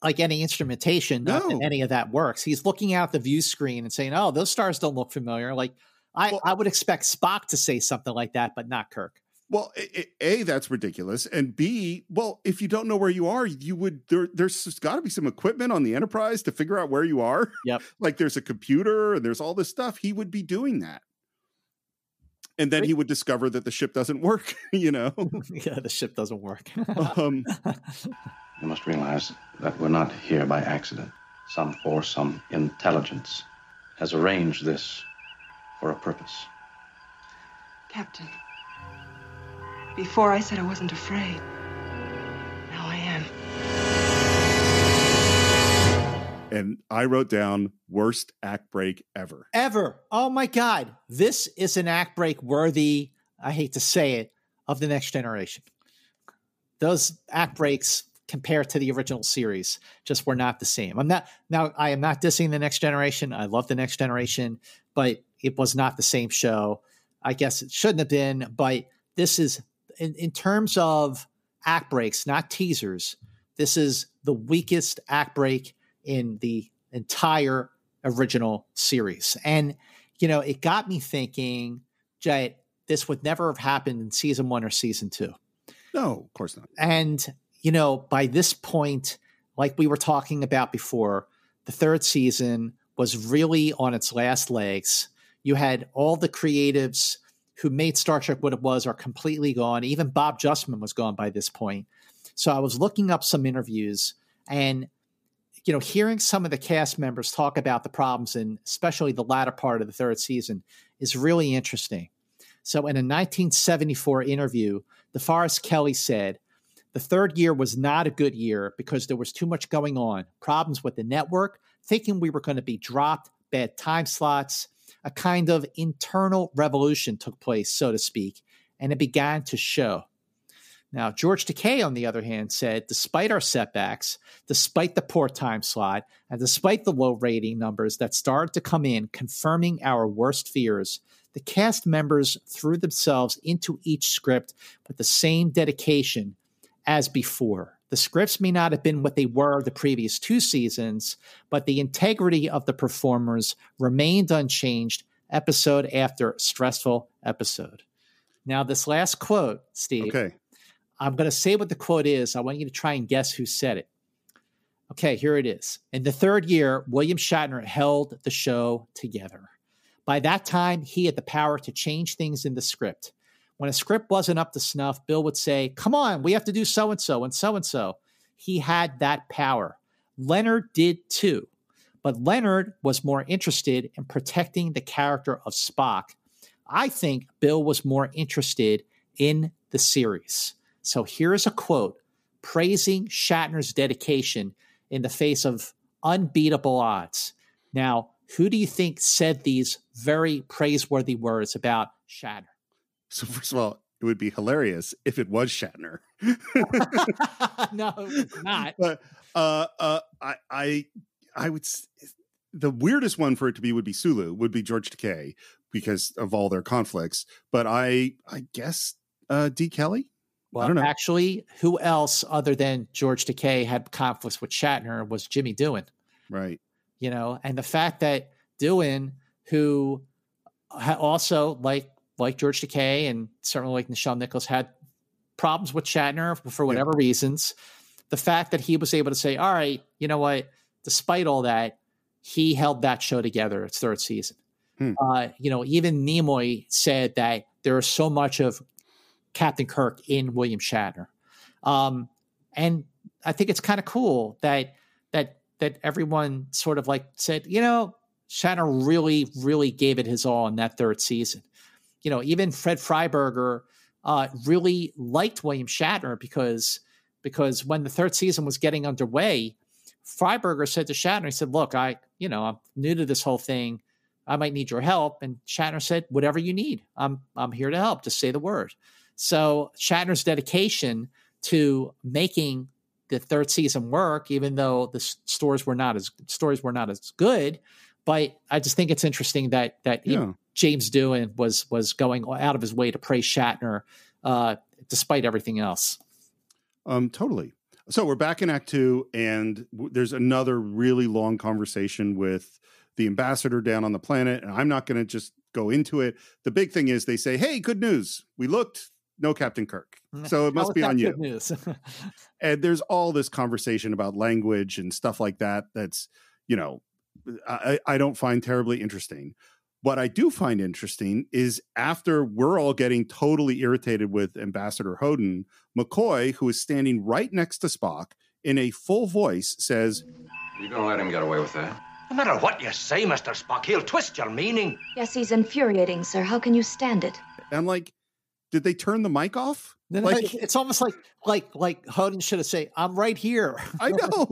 like any instrumentation. No. any of that works. He's looking out the view screen and saying, "Oh, those stars don't look familiar." Like I Well- I would expect Spock to say something like that, but not Kirk. Well, a, a- a, that's ridiculous, and B, well, if you don't know where you are, you would there. There's got to be some equipment on the Enterprise to figure out where you are. Yep. like there's a computer and there's all this stuff. He would be doing that, and then he would discover that the ship doesn't work. You know, yeah, the ship doesn't work. um, You must realize that we're not here by accident. Some force, some intelligence has arranged this for a purpose. Captain. Before I said I wasn't afraid. Now I am. and I wrote down worst act break ever. Ever. Oh my God. This is an act break worthy, I hate to say it, of the next generation. Those act breaks compared to the original series just were not the same. I'm not now I am not dissing the next generation. I love the next generation, but it was not the same show. I guess it shouldn't have been, but this is in, in terms of act breaks, not teasers. This is the weakest act break in the entire original series. And, you know, it got me thinking that this would never have happened in season one or season two. No, of course not. And, you know, by this point, like we were talking about before, the third season was really on its last legs. You had all the creatives who made Star Trek what it was are completely gone. Even Bob Justman was gone by this point. So I was looking up some interviews and you know, hearing some of the cast members talk about the problems and especially the latter part of the third season is really interesting. So in a 1974 interview, DeForest Kelley said, the third year was not a good year because there was too much going on. Problems with the network, thinking we were going to be dropped, bad time slots, a kind of internal revolution took place, so to speak, and it began to show. Now, George Takei, on the other hand, said, despite our setbacks, despite the poor time slot, and despite the low rating numbers that started to come in, confirming our worst fears, the cast members threw themselves into each script with the same dedication as before. The scripts may not have been what they were the previous two seasons, but the integrity of the performers remained unchanged episode after stressful episode. Now, this last quote, Steve, Okay. I'm going to say what the quote is. I want you to try and guess who said it. Okay, here it is. In the third year, William Shatner held the show together. By that time, he had the power to change things in the script. When a script wasn't up to snuff, Bill would say, Come on, we have to do so and so and so and so. He had that power. Leonard did too. But Leonard was more interested in protecting the character of Spock. I think Bill was more interested in the series. So here's a quote praising Shatner's dedication in the face of unbeatable odds. Now, who do you think said these very praiseworthy words about Shatner? So first of all, it would be hilarious if it was Shatner. no, it's not. But uh, uh, I, I, I would. The weirdest one for it to be would be Sulu, would be George Takei because of all their conflicts. But I, I guess uh, D. Kelley. Well, I don't know. actually, who else other than George Takei had conflicts with Shatner was Jimmy Doohan. Right. you know, and the fact that Doohan, who also like like George Takei and certainly like Nichelle Nichols had problems with Shatner for whatever yeah. reasons, the fact that he was able to say, "All right, you know what," despite all that, he held that show together. Its third season. Hmm. Uh, you know, even Nimoy said that there is so much of Captain Kirk in William Shatner, um, and I think it's kind of cool that that that everyone sort of like said, you know, Shatner really, really gave it his all in that third season. You know, even Fred Freiberger uh, really liked William Shatner because because when the third season was getting underway, Freiberger said to Shatner, he said, "Look, I, you know, I'm new to this whole thing. I might need your help." And Shatner said, "Whatever you need, I'm I'm here to help. Just say the word." So Shatner's dedication to making the third season work, even though the stories were not as stories were not as good. But I just think it's interesting that that yeah. James Doohan was was going out of his way to praise Shatner, uh, despite everything else. Um, totally. So we're back in Act Two, and w- there's another really long conversation with the ambassador down on the planet, and I'm not going to just go into it. The big thing is they say, "Hey, good news! We looked no Captain Kirk. So it must be on you. and there's all this conversation about language and stuff like that. That's, you know, I, I don't find terribly interesting. What I do find interesting is after we're all getting totally irritated with Ambassador Hodin, McCoy, who is standing right next to Spock, in a full voice says, You gonna let him get away with that? No matter what you say, Mr. Spock, he'll twist your meaning. Yes, he's infuriating, sir. How can you stand it? I'm like, did they turn the mic off? Like it's almost like like like Hodin should have said, "I'm right here." I know.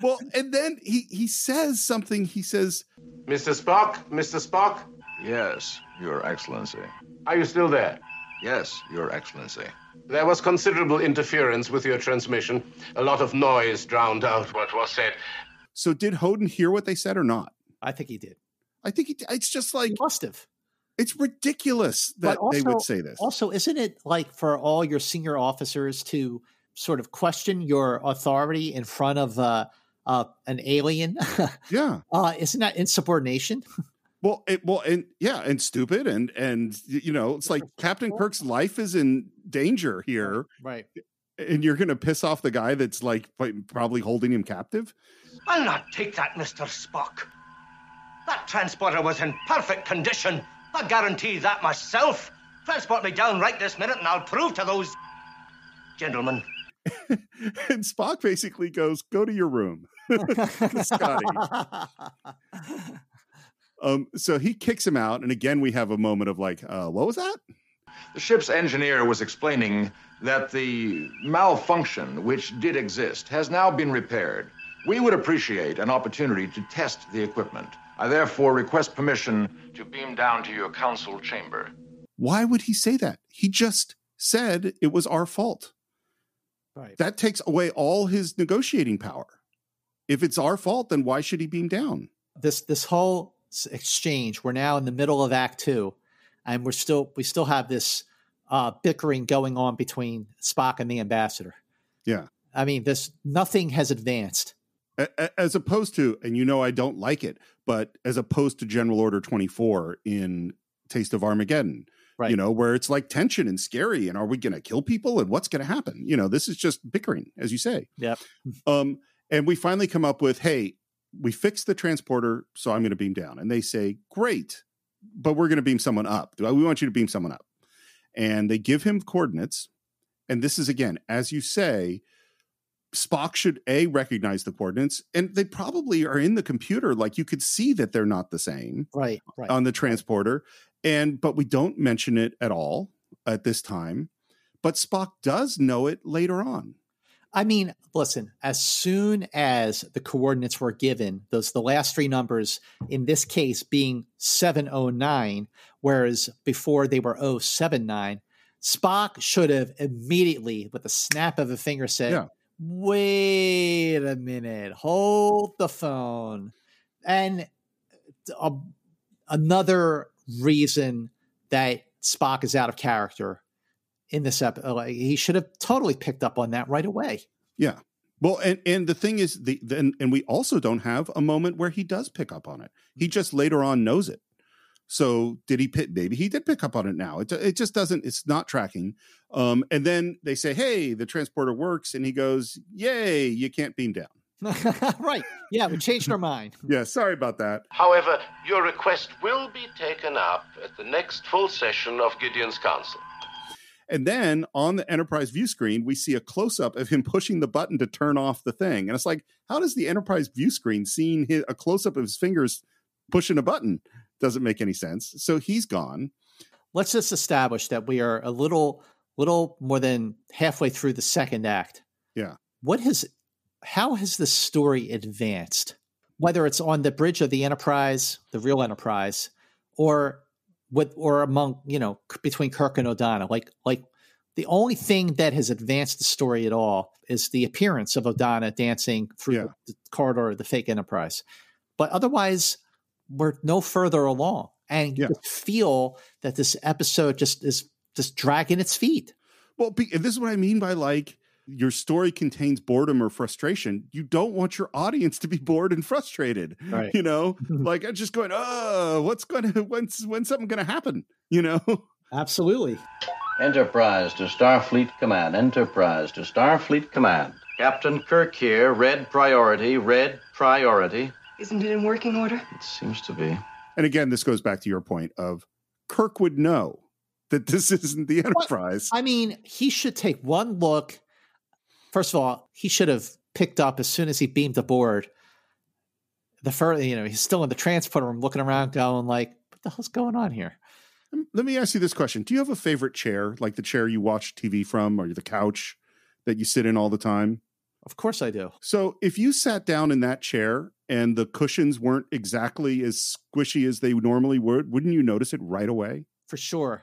well, and then he he says something. He says, "Mr. Spock, Mr. Spock." Yes, Your Excellency. Are you still there? Yes, Your Excellency. There was considerable interference with your transmission. A lot of noise drowned out what was said. So, did Hodin hear what they said or not? I think he did. I think he. It's just like he must have. It's ridiculous that also, they would say this. Also, isn't it like for all your senior officers to sort of question your authority in front of uh, uh, an alien? yeah. Uh, isn't that insubordination? Well, it, well, and yeah, and stupid, and and you know, it's like Captain Kirk's life is in danger here, right? And you're going to piss off the guy that's like probably holding him captive. I'll not take that, Mister Spock. That transporter was in perfect condition. I guarantee that myself. Transport me down right this minute, and I'll prove to those gentlemen. and Spock basically goes, "Go to your room, Scotty." um, so he kicks him out, and again we have a moment of like, uh, "What was that?" The ship's engineer was explaining that the malfunction, which did exist, has now been repaired. We would appreciate an opportunity to test the equipment. I therefore request permission to beam down to your council chamber. Why would he say that? He just said it was our fault. Right. That takes away all his negotiating power. If it's our fault, then why should he beam down? This this whole exchange, we're now in the middle of Act Two, and we're still we still have this uh, bickering going on between Spock and the ambassador. Yeah, I mean, this nothing has advanced as opposed to and you know i don't like it but as opposed to general order 24 in taste of armageddon right. you know where it's like tension and scary and are we going to kill people and what's going to happen? You know this is just bickering as you say. Yep. Um and we finally come up with hey we fixed the transporter so i'm going to beam down. And they say great but we're going to beam someone up. Do I we want you to beam someone up. And they give him coordinates. And this is again as you say Spock should a recognize the coordinates, and they probably are in the computer. Like you could see that they're not the same, right? Right on the transporter, and but we don't mention it at all at this time. But Spock does know it later on. I mean, listen, as soon as the coordinates were given, those the last three numbers in this case being 709, whereas before they were 079, Spock should have immediately, with a snap of a finger, said, yeah wait a minute, hold the phone. And uh, a, another reason that Spock is out of character in this episode, uh, he should have totally picked up on that right away. Yeah. Well, and and the thing is, the then and we also don't have a moment where he does pick up on it. He just later on knows it. So did he pick? Maybe he did pick up on it now. It it just doesn't. It's not tracking. Um, and then they say, "Hey, the transporter works," and he goes, "Yay! You can't beam down." right. Yeah, we changed our mind. Yeah, sorry about that. However, your request will be taken up at the next full session of Gideon's Council. And then on the Enterprise view screen, we see a close up of him pushing the button to turn off the thing. And it's like, how does the Enterprise view screen seeing his, a close up of his fingers pushing a button? Doesn't make any sense. So he's gone. Let's just establish that we are a little, little more than halfway through the second act. Yeah. What has, how has the story advanced? Whether it's on the bridge of the Enterprise, the real Enterprise, or with or among you know between Kirk and Odona. Like like the only thing that has advanced the story at all is the appearance of Odona dancing through Yeah. the, the corridor of the fake Enterprise. But otherwise, we're no further along, and you just feel that this episode just is just dragging its feet. Well, be, this is what I mean by like your story contains boredom or frustration. You don't want your audience to be bored and frustrated. Right. You know, like I'm just going, oh, what's going to when's when's something going to happen? You know. Absolutely. Enterprise to Starfleet Command. Enterprise to Starfleet Command. Captain Kirk here. Red priority. Red priority. Isn't it in working order? It seems to be. And again, this goes back to your point of Kirk would know that this isn't the Enterprise. I mean, he should take one look. First of all, he should have picked up as soon as he beamed aboard. The first, you know, he's still in the transporter room, looking around, going like, "What the hell's going on here?" Let me ask you this question: Do you have a favorite chair, like the chair you watch TV from, or the couch that you sit in all the time? Of course, I do. So, if you sat down in that chair and the cushions weren't exactly as squishy as they normally would, wouldn't you notice it right away? For sure,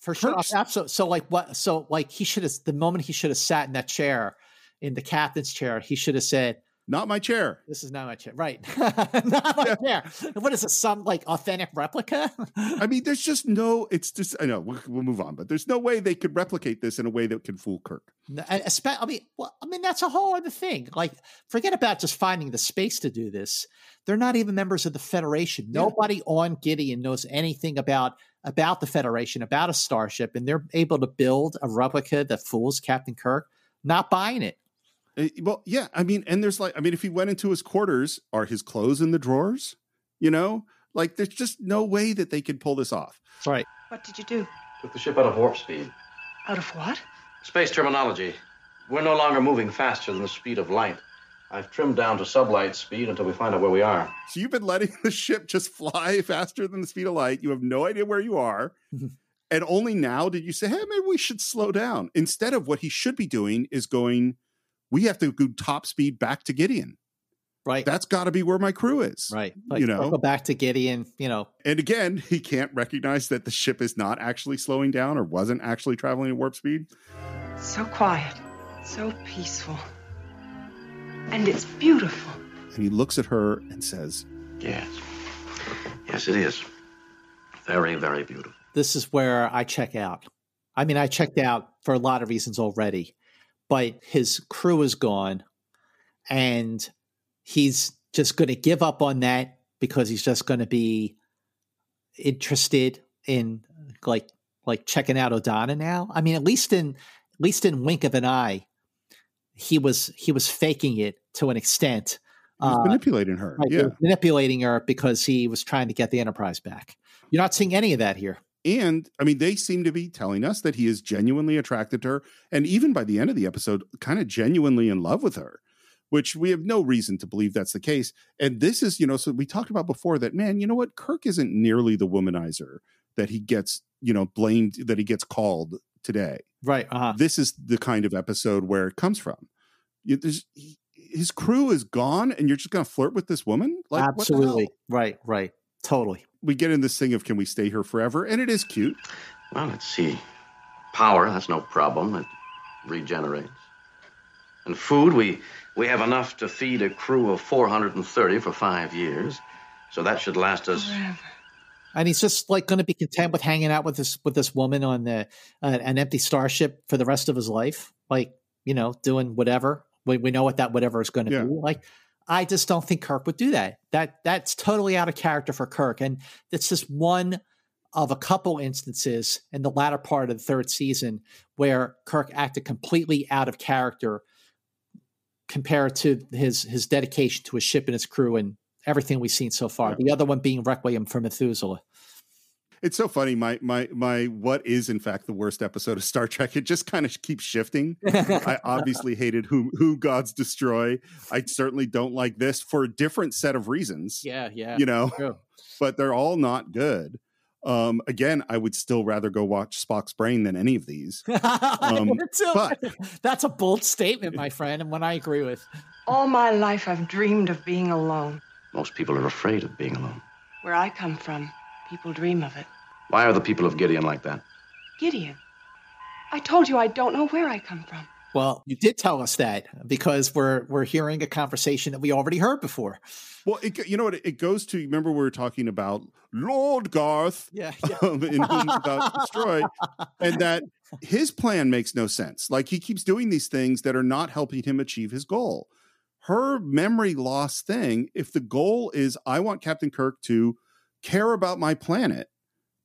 for sure, absolutely. So, like, what? So, like, he should have the moment he should have sat in that chair, in the captain's chair, he should have said, "Not my chair. This is not my chair." Right? not my chair. What is it? Some like authentic replica? I mean, there's just no. It's just I know we'll, we'll move on, but there's no way they could replicate this in a way that can fool Kirk. No, and I mean, well, I mean that's a whole other thing. Like, forget about just finding the space to do this. They're not even members of the Federation. Nobody on Gideon knows anything about about the Federation, about a starship, and they're able to build a replica that fools Captain Kirk. Not buying it. Uh, well, yeah, I mean, and there's like, I mean, if he went into his quarters, are his clothes in the drawers? You know, like there's just no way that they could pull this off. Right. What did you do? Took the ship out of warp speed. Out of what? Space terminology. We're no longer moving faster than the speed of light. I've trimmed down to sublight speed until we find out where we are. So you've been letting the ship just fly faster than the speed of light. You have no idea where you are. and only now did you say, hey, maybe we should slow down. Instead of what he should be doing is going, we have to go top speed back to Gideon. Right. That's got to be where my crew is. Right. Like, you know, go back to Gideon. You know, and again, he can't recognize that the ship is not actually slowing down or wasn't actually traveling at warp speed. So quiet, so peaceful. And it's beautiful. And he looks at her and says, Yes. Yes, it is. Very, very beautiful. this is where I check out. I mean, I checked out for a lot of reasons already, but his crew is gone and he's just going to give up on that because he's just going to be interested in like like checking out Odona now. I mean, at least in at least in wink of an eye, he was he was faking it to an extent. He Uh, manipulating her. Right, yeah. was manipulating her because he was trying to get the Enterprise back. You're not seeing any of that here. And I mean, they seem to be telling us that he is genuinely attracted to her. And even by the end of the episode, kind of genuinely in love with her, which we have no reason to believe that's the case. And this is, you know, so we talked about before that, man, you know what? Kirk isn't nearly the womanizer that he gets, you know, blamed, that he gets called today. Right. Uh-huh. This is the kind of episode where it comes from. You, there's, he- his crew is gone and you're just going to flirt with this woman? Like, what the hell? Absolutely. Right, right. Totally. We get in this thing of can we stay here forever? And it is cute. Well, let's see. Power, that's no problem. It regenerates. And food, we, we have enough to feed a crew of 430 for five years. So that should last us. And he's just like going to be content with hanging out with this with this woman on the uh, an empty starship for the rest of his life, like you know, doing whatever We, we know what that whatever is going to Yeah. be. Like, I just don't think Kirk would do that. That that's totally out of character for Kirk, and it's just one of a couple instances in the latter part of the third season where Kirk acted completely out of character compared to his his dedication to his ship and his crew and everything we've seen so far. The other one being Requiem for Methuselah. It's so funny. My my my what is in fact the worst episode of Star Trek? It just kind of keeps shifting. I obviously hated who who gods destroy. I certainly don't like this for a different set of reasons. Yeah, yeah. You know, True. but they're all not good. Um, again, I would still rather go watch Spock's Brain than any of these. Um, but that's a bold statement, my friend, and one I agree with. All my life, I've dreamed of being alone. Most people are afraid of being alone. Where I come from, people dream of it. Why are the people of Gideon like that? Gideon, I told you I don't know where I come from. Well, you did tell us that because we're we're hearing a conversation that we already heard before. Well, it, you know what? It goes to remember we were talking about Lord Garth, yeah, um, in whom about Destroyed, and that his plan makes no sense. Like he keeps doing these things that are not helping him achieve his goal. Her memory loss thing. If the goal is I want Captain Kirk to care about my planet,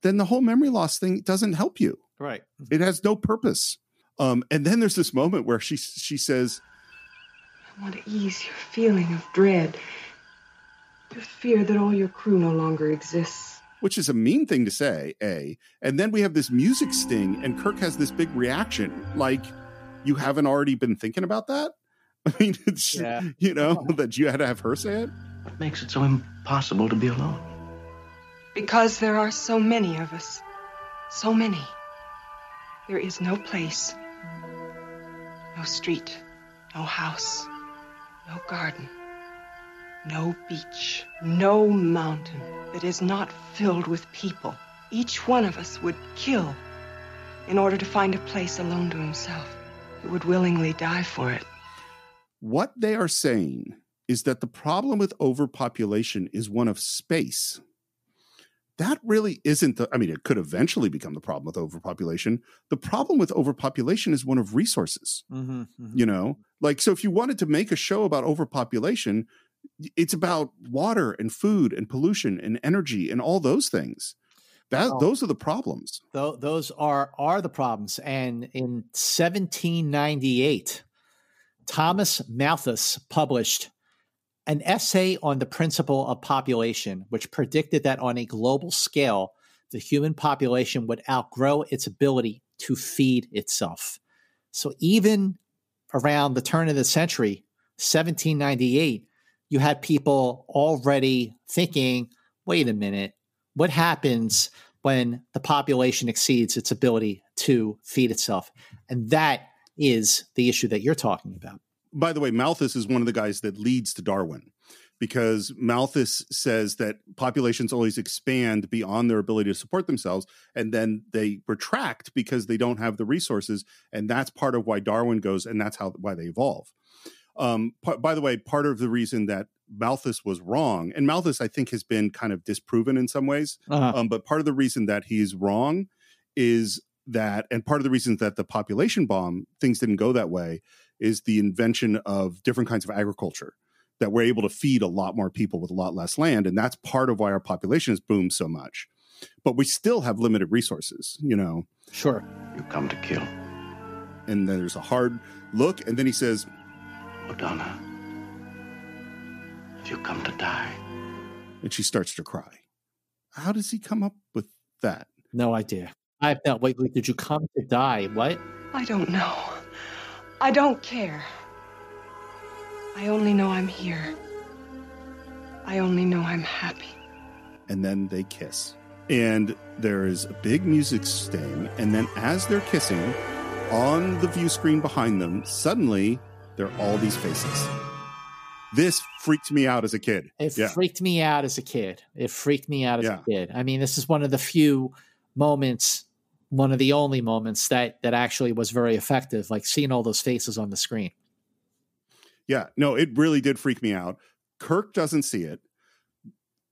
then the whole memory loss thing doesn't help you. Right. It has no purpose. Um, and then there's this moment where she she says, I want to ease your feeling of dread, your fear that all your crew no longer exists. which is a mean thing to say, A. And then we have this music sting, and Kirk has this big reaction. Like, you haven't already been thinking about that? I mean, it's, Yeah. you know, that you had to have her say it. What makes it so impossible to be alone? Because there are so many of us. So many. There is no place, no street, no house, no garden, no beach, no mountain that is not filled with people. Each one of us would kill in order to find a place alone to himself. He would willingly die for it. What they are saying is that the problem with overpopulation is one of space. That really isn't the, I mean, it could eventually become the problem with overpopulation. The problem with overpopulation is one of resources. Mm-hmm, you know like so if you wanted to make a show about overpopulation it's about water and food and pollution and energy and all those things that Oh. those are the problems Tho- those are are the problems. And in 1798, Thomas Malthus published an essay on the principle of population, which predicted that on a global scale, the human population would outgrow its ability to feed itself. So even around the turn of the century, 1798, you had people already thinking, wait a minute, what happens when the population exceeds its ability to feed itself? And that is the issue that you're talking about. By the way malthus is one of the guys that leads to darwin because malthus says that populations always expand beyond their ability to support themselves and then they retract because they don't have the resources and that's part of why darwin goes and that's how why they evolve um, p- by the way part of the reason that malthus was wrong and malthus i think has been kind of disproven in some ways Uh-huh. um, but part of the reason that he's wrong is that and part of the reason that the population bomb things didn't go that way is the invention of different kinds of agriculture that we're able to feed a lot more people with a lot less land and that's part of why our population has boomed so much but we still have limited resources you know sure You come to kill. and then there's a hard look and then he says Odona, have you come to die? and she starts to cry how does he come up with that No idea. I have no. Wait, wait, did you come to die? What? I don't know. I don't care. I only know I'm here. I only know I'm happy. and then they kiss. And there is a big music sting. And then as they're kissing, on the view screen behind them, suddenly there are all these faces. This freaked me out as a kid. It yeah. freaked me out as a kid. It freaked me out as Yeah. a kid. I mean, this is one of the few moments, one of the only moments that that actually was very effective. Like seeing all those faces on the screen. Yeah, no, it really did freak me out. Kirk doesn't see it.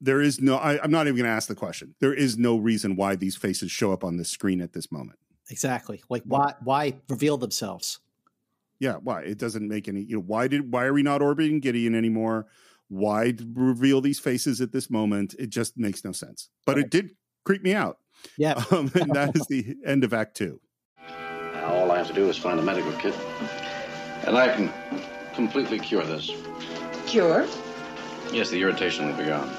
There is no, I, I'm not even going to ask the question. There is no reason why these faces show up on the screen at this moment. Exactly. Like why why reveal themselves? Yeah, why? It doesn't make any. You know, why did why are we not orbiting Gideon anymore? Why reveal these faces at this moment? It just makes no sense. But it did creep me out. Yeah, um, and that is the end of Act Two. All I have to do is find a medical kit, and I can completely cure this. Cure? Yes, the irritation will be gone.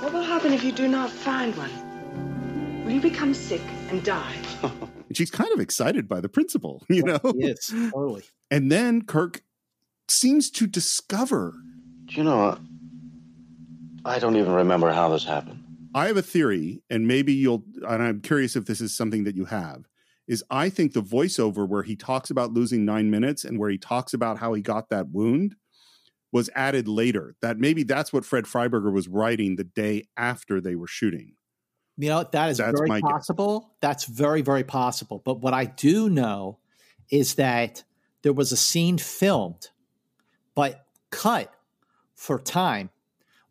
What will happen if you do not find one? Will you become sick and die? and she's kind of excited by the principle, you know. Yes, totally. And then Kirk seems to discover. Do you know? I don't even remember how this happened. I have a theory, and maybe you'll. And I'm curious if this is something that you have. Is I think the voiceover where he talks about losing nine minutes and where he talks about how he got that wound was added later. That maybe that's what Fred Freiberger was writing the day after they were shooting. You know, that is That's very my guess. possible. That's very, very possible. But what I do know is that there was a scene filmed, but cut for time,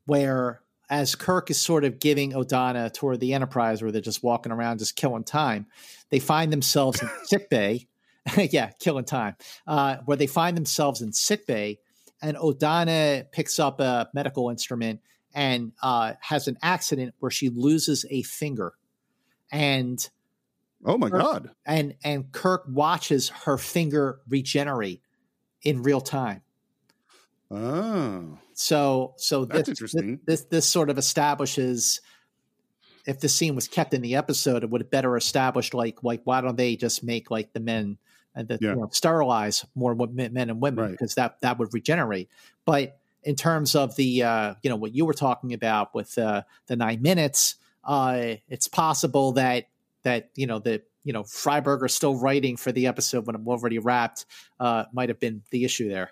where as Kirk is sort of giving Odona toward the Enterprise, where they're just walking around, just killing time, they find themselves in sick bay. yeah, killing time. Uh, where they find themselves in sick bay, and Odona picks up a medical instrument and uh, has an accident where she loses a finger, and oh my Kirk- god! And and Kirk watches her finger regenerate in real time. Oh, So so That's this, interesting. This, this sort of establishes if the scene was kept in the episode, it would have better established like like why don't they just make like the men and the Yeah. you know, sterilize more men men and women Right. because that that would regenerate. But in terms of the uh, you know what you were talking about with uh, the nine minutes, uh, it's possible that that you know that you know Freiberger still writing for the episode when I'm already wrapped uh, might have been the issue there.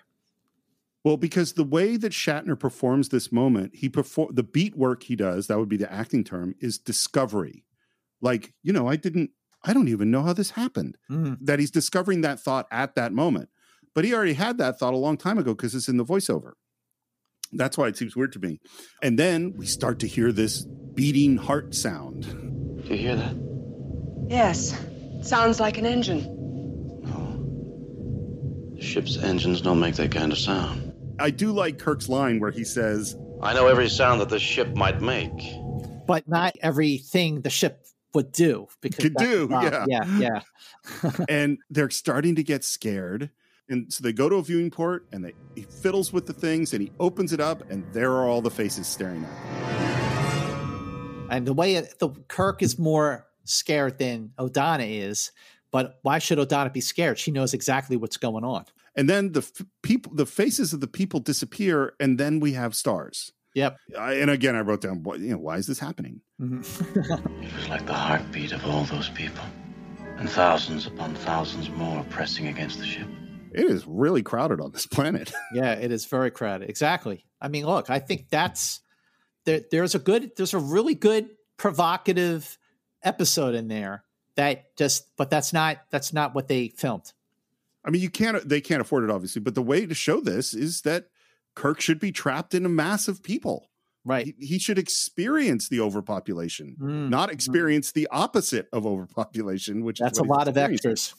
Well, because the way that Shatner performs this moment, he perform the beat work he does, that would be the acting term, is discovery. Like, you know, I didn't I don't even know how this happened. Mhm. That he's discovering that thought at that moment. But he already had that thought a long time ago because it's in the voiceover. That's why it seems weird to me. And then we start to hear this beating heart sound. Do you hear that? Yes. Sounds like an engine. The ship's engines don't make that kind of sound. I do like Kirk's line where he says, I know every sound that this ship might make. but not everything the ship would do because Could do, the yeah. yeah, yeah. and they're starting to get scared. And so they go to a viewing port and they, he fiddles with the things and he opens it up and there are all the faces staring at him. And the way it, the Kirk is more scared than Odona is, but why should Odona be scared? She knows exactly what's going on. And then the f- people, the faces of the people disappear, and then we have stars. Yep. I, and again, I wrote down, you know, why is this happening? Mm-hmm. It was like the heartbeat of all those people, and thousands upon thousands more pressing against the ship. It is really crowded on this planet. Yeah, it is very crowded. Exactly. I mean, look, I think that's there. There's a good, there's a really good provocative episode in there that just, but that's not that's not what they filmed. I mean, you can't, they can't afford it, obviously, but the way to show this is that Kirk should be trapped in a mass of people. Right. He, he should experience the overpopulation, Mm. not experience the opposite of overpopulation, which That's is a lot of extras.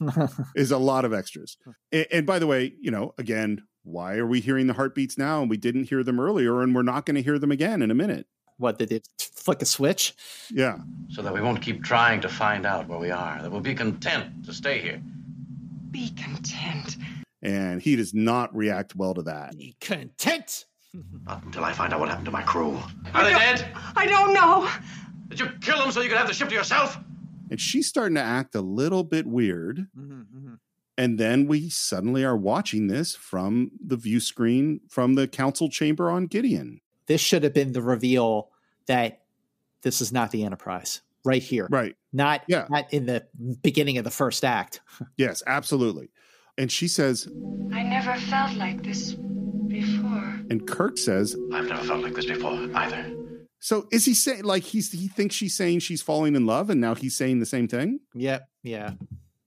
is a lot of extras. And, and by the way, you know, again, why are we hearing the heartbeats now and we didn't hear them earlier and we're not going to hear them again in a minute? what did it flick a switch? Yeah. So that we won't keep trying to find out where we are, that we'll be content to stay here. Be content. And he does not react well to that. Be content. Not until I find out what happened to my crew. Are they dead? I don't know. Did you kill them so you could have the ship to yourself? And she's starting to act a little bit weird. Mm-hmm, And then we suddenly are watching this from the view screen from the council chamber on Gideon. This should have been the reveal that this is not the Enterprise right here. Right. Not Yeah. not in the beginning of the first act. Yes, absolutely. And she says, I never felt like this before. and Kirk says, I've never felt like this before either. so is he saying like he's he thinks she's saying she's falling in love and now he's saying the same thing? Yep. Yeah.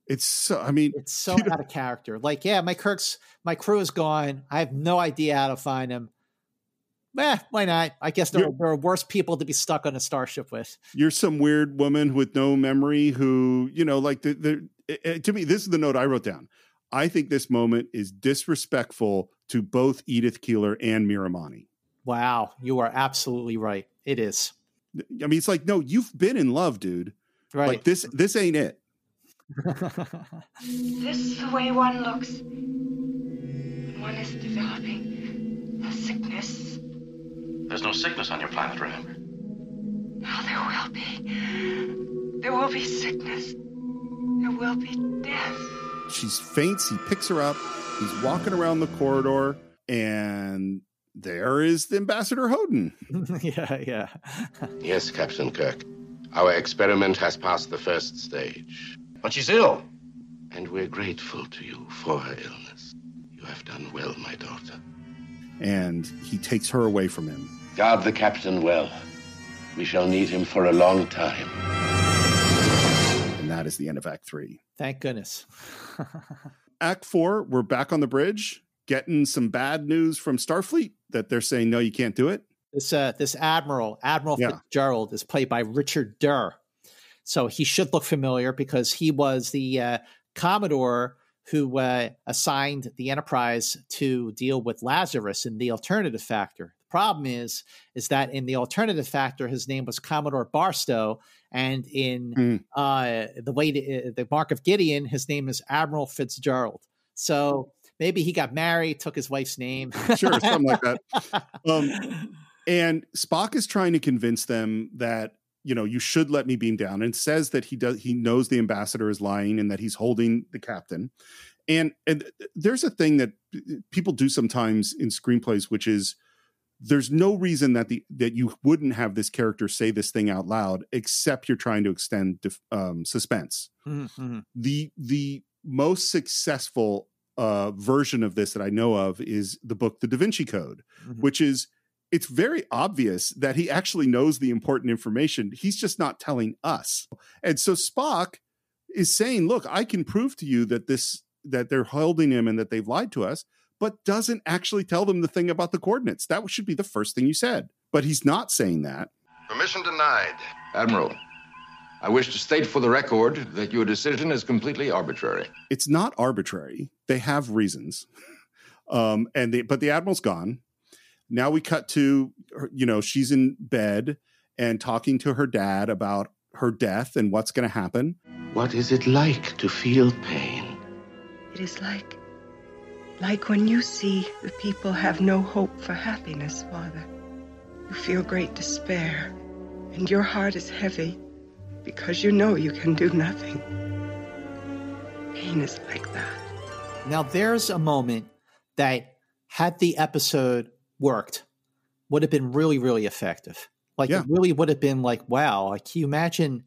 It's so I mean It's so out of character. Like, yeah, my Kirk's my crew is gone. I have no idea how to find him. Eh, why not? I guess there, are, there are worse people to be stuck on a starship with. you're some weird woman with no memory who, you know, like the, the eh, eh, to me, this is the note I wrote down. I think this moment is disrespectful to both Edith Keeler and Miramanee. Wow, you are absolutely right. It is. I mean, it's like, no, you've been in love, dude. Right. Like this, this ain't it. This is the way one looks when one is developing a sickness. There's no sickness on your planet, remember? Oh, there will be. There will be sickness. There will be death. She's faints. He picks her up. He's walking around the corridor, and there is the Ambassador Hodin. yeah, yeah. Yes, Captain Kirk. Our experiment has passed the first stage. But she's ill. And we're grateful to you for her illness. You have done well, my daughter. And he takes her away from him. Guard the captain well. We shall need him for a long time. And that is the end of Act Three. Thank goodness. Act Four, we're back on the bridge, getting some bad news from Starfleet that they're saying, no, you can't do it. This uh, this admiral, Admiral Yeah. Fitzgerald, is played by Richard Derr. So he should look familiar because he was the uh, Commodore who uh, assigned the Enterprise to deal with Lazarus in the alternative factor. Problem is, is that in the alternative factor, his name was Commodore Barstow, and in Hmm. uh, the way to, uh, the Mark of Gideon, his name is Admiral Fitzgerald. So maybe he got married, took his wife's name. Sure, something like that. Um, and Spock is trying to convince them that you know you should let me beam down, and says that he does. He knows the ambassador is lying and that he's holding the captain. And and there's a thing that people do sometimes in screenplays, which is there's no reason that the that you wouldn't have this character say this thing out loud, except you're trying to extend dif- um, suspense Mhm. the the most successful uh, version of this that I know of is the book The Da Vinci Code, Mhm. which is it's very obvious that he actually knows the important information. He's just not telling us. And so Spock is saying, "Look, I can prove to you that this that they're holding him and that they've lied to us." But doesn't actually tell them the thing about the coordinates. That should be the first thing you said. But he's not saying that. Permission denied. Admiral, I wish to state for the record that your decision is completely arbitrary. it's not arbitrary. They have reasons. Um, and the but the admiral's gone. Now we cut to her, you know, she's in bed and talking to her dad about her death and what's going to happen. What is it like to feel pain? It is like, like when you see the people have no hope for happiness, Father. You feel great despair, and your heart is heavy because you know you can do nothing. Pain is like that. Now, there's a moment that, had the episode worked, would have been really, really effective. Like, Yeah. it really would have been like, wow. Like, can you imagine?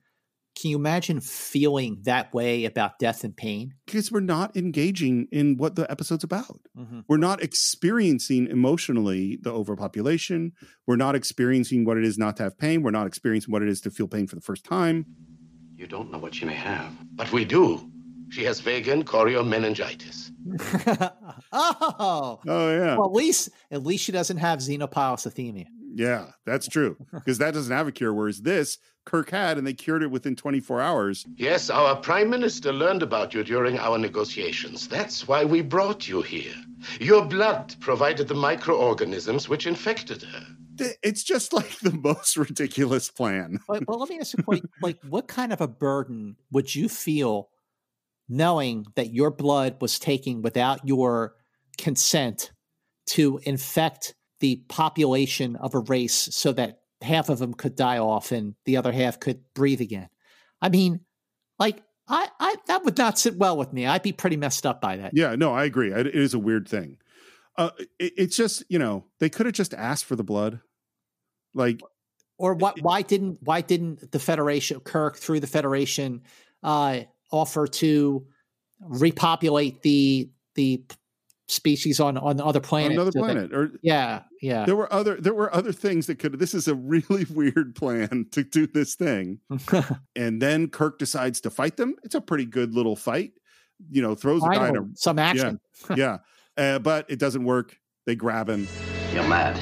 Can you imagine feeling that way about death and pain? Because we're not engaging in what the episode's about. Mhm. We're not experiencing emotionally the overpopulation. We're not experiencing what it is not to have pain. We're not experiencing what it is to feel pain for the first time. You don't know what she may have. But we do. She has vegan choriomeningitis. oh, Oh yeah. well, at least at least she doesn't have xenopolycythemia. Yeah, that's true. Because that doesn't have a cure. Whereas this, Kirk had, and they cured it within 24 hours. Yes, our Prime Minister learned about you during our negotiations. That's why we brought you here. Your blood provided the microorganisms which infected her. It's just like the most ridiculous plan. But, but let me ask you a point: like, what kind of a burden would you feel knowing that your blood was taken without your consent to infect the population of a race, so that half of them could die off and the other half could breathe again? I mean, like, I, I that would not sit well with me. I'd be pretty messed up by that. Yeah, no, I agree. It is a weird thing. Uh, it, it's just, you know, they could have just asked for the blood. Like, or what why didn't why didn't the federation kirk through the federation uh offer to repopulate the the species on on other planets another so that- planet. or yeah yeah there were other there were other things that could this is a really weird plan to do this thing. and then Kirk decides to fight them. It's a pretty good little fight. You know, throws a guy in some action. Yeah. yeah. Uh, but it doesn't work. They grab him. You're mad.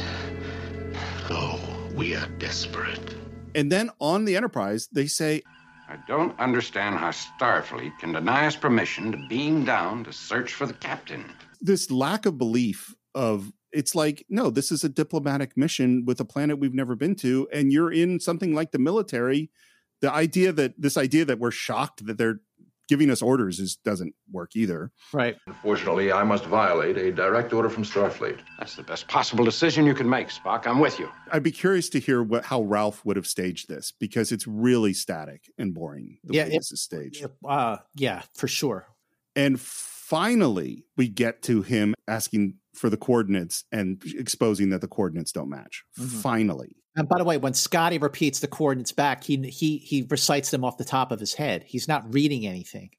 Oh, we are desperate. And then on the Enterprise, they say, I don't understand how Starfleet can deny us permission to beam down to search for the captain. This lack of belief of it's like, no, this is a diplomatic mission with a planet we've never been to, and you're in something like the military. The idea that this idea that we're shocked that they're giving us orders is doesn't work either. Right. Unfortunately, I must violate a direct order from Starfleet. That's the best possible decision you can make, Spock. I'm with you. I'd be curious to hear what how Ralph would have staged this because it's really static and boring the Yeah, way it- this is staged. Uh, yeah, for sure. And finally, we get to him asking for the coordinates and exposing that the coordinates don't match. Mhm. Finally. And by the way, when Scotty repeats the coordinates back, he he he recites them off the top of his head. He's not reading anything.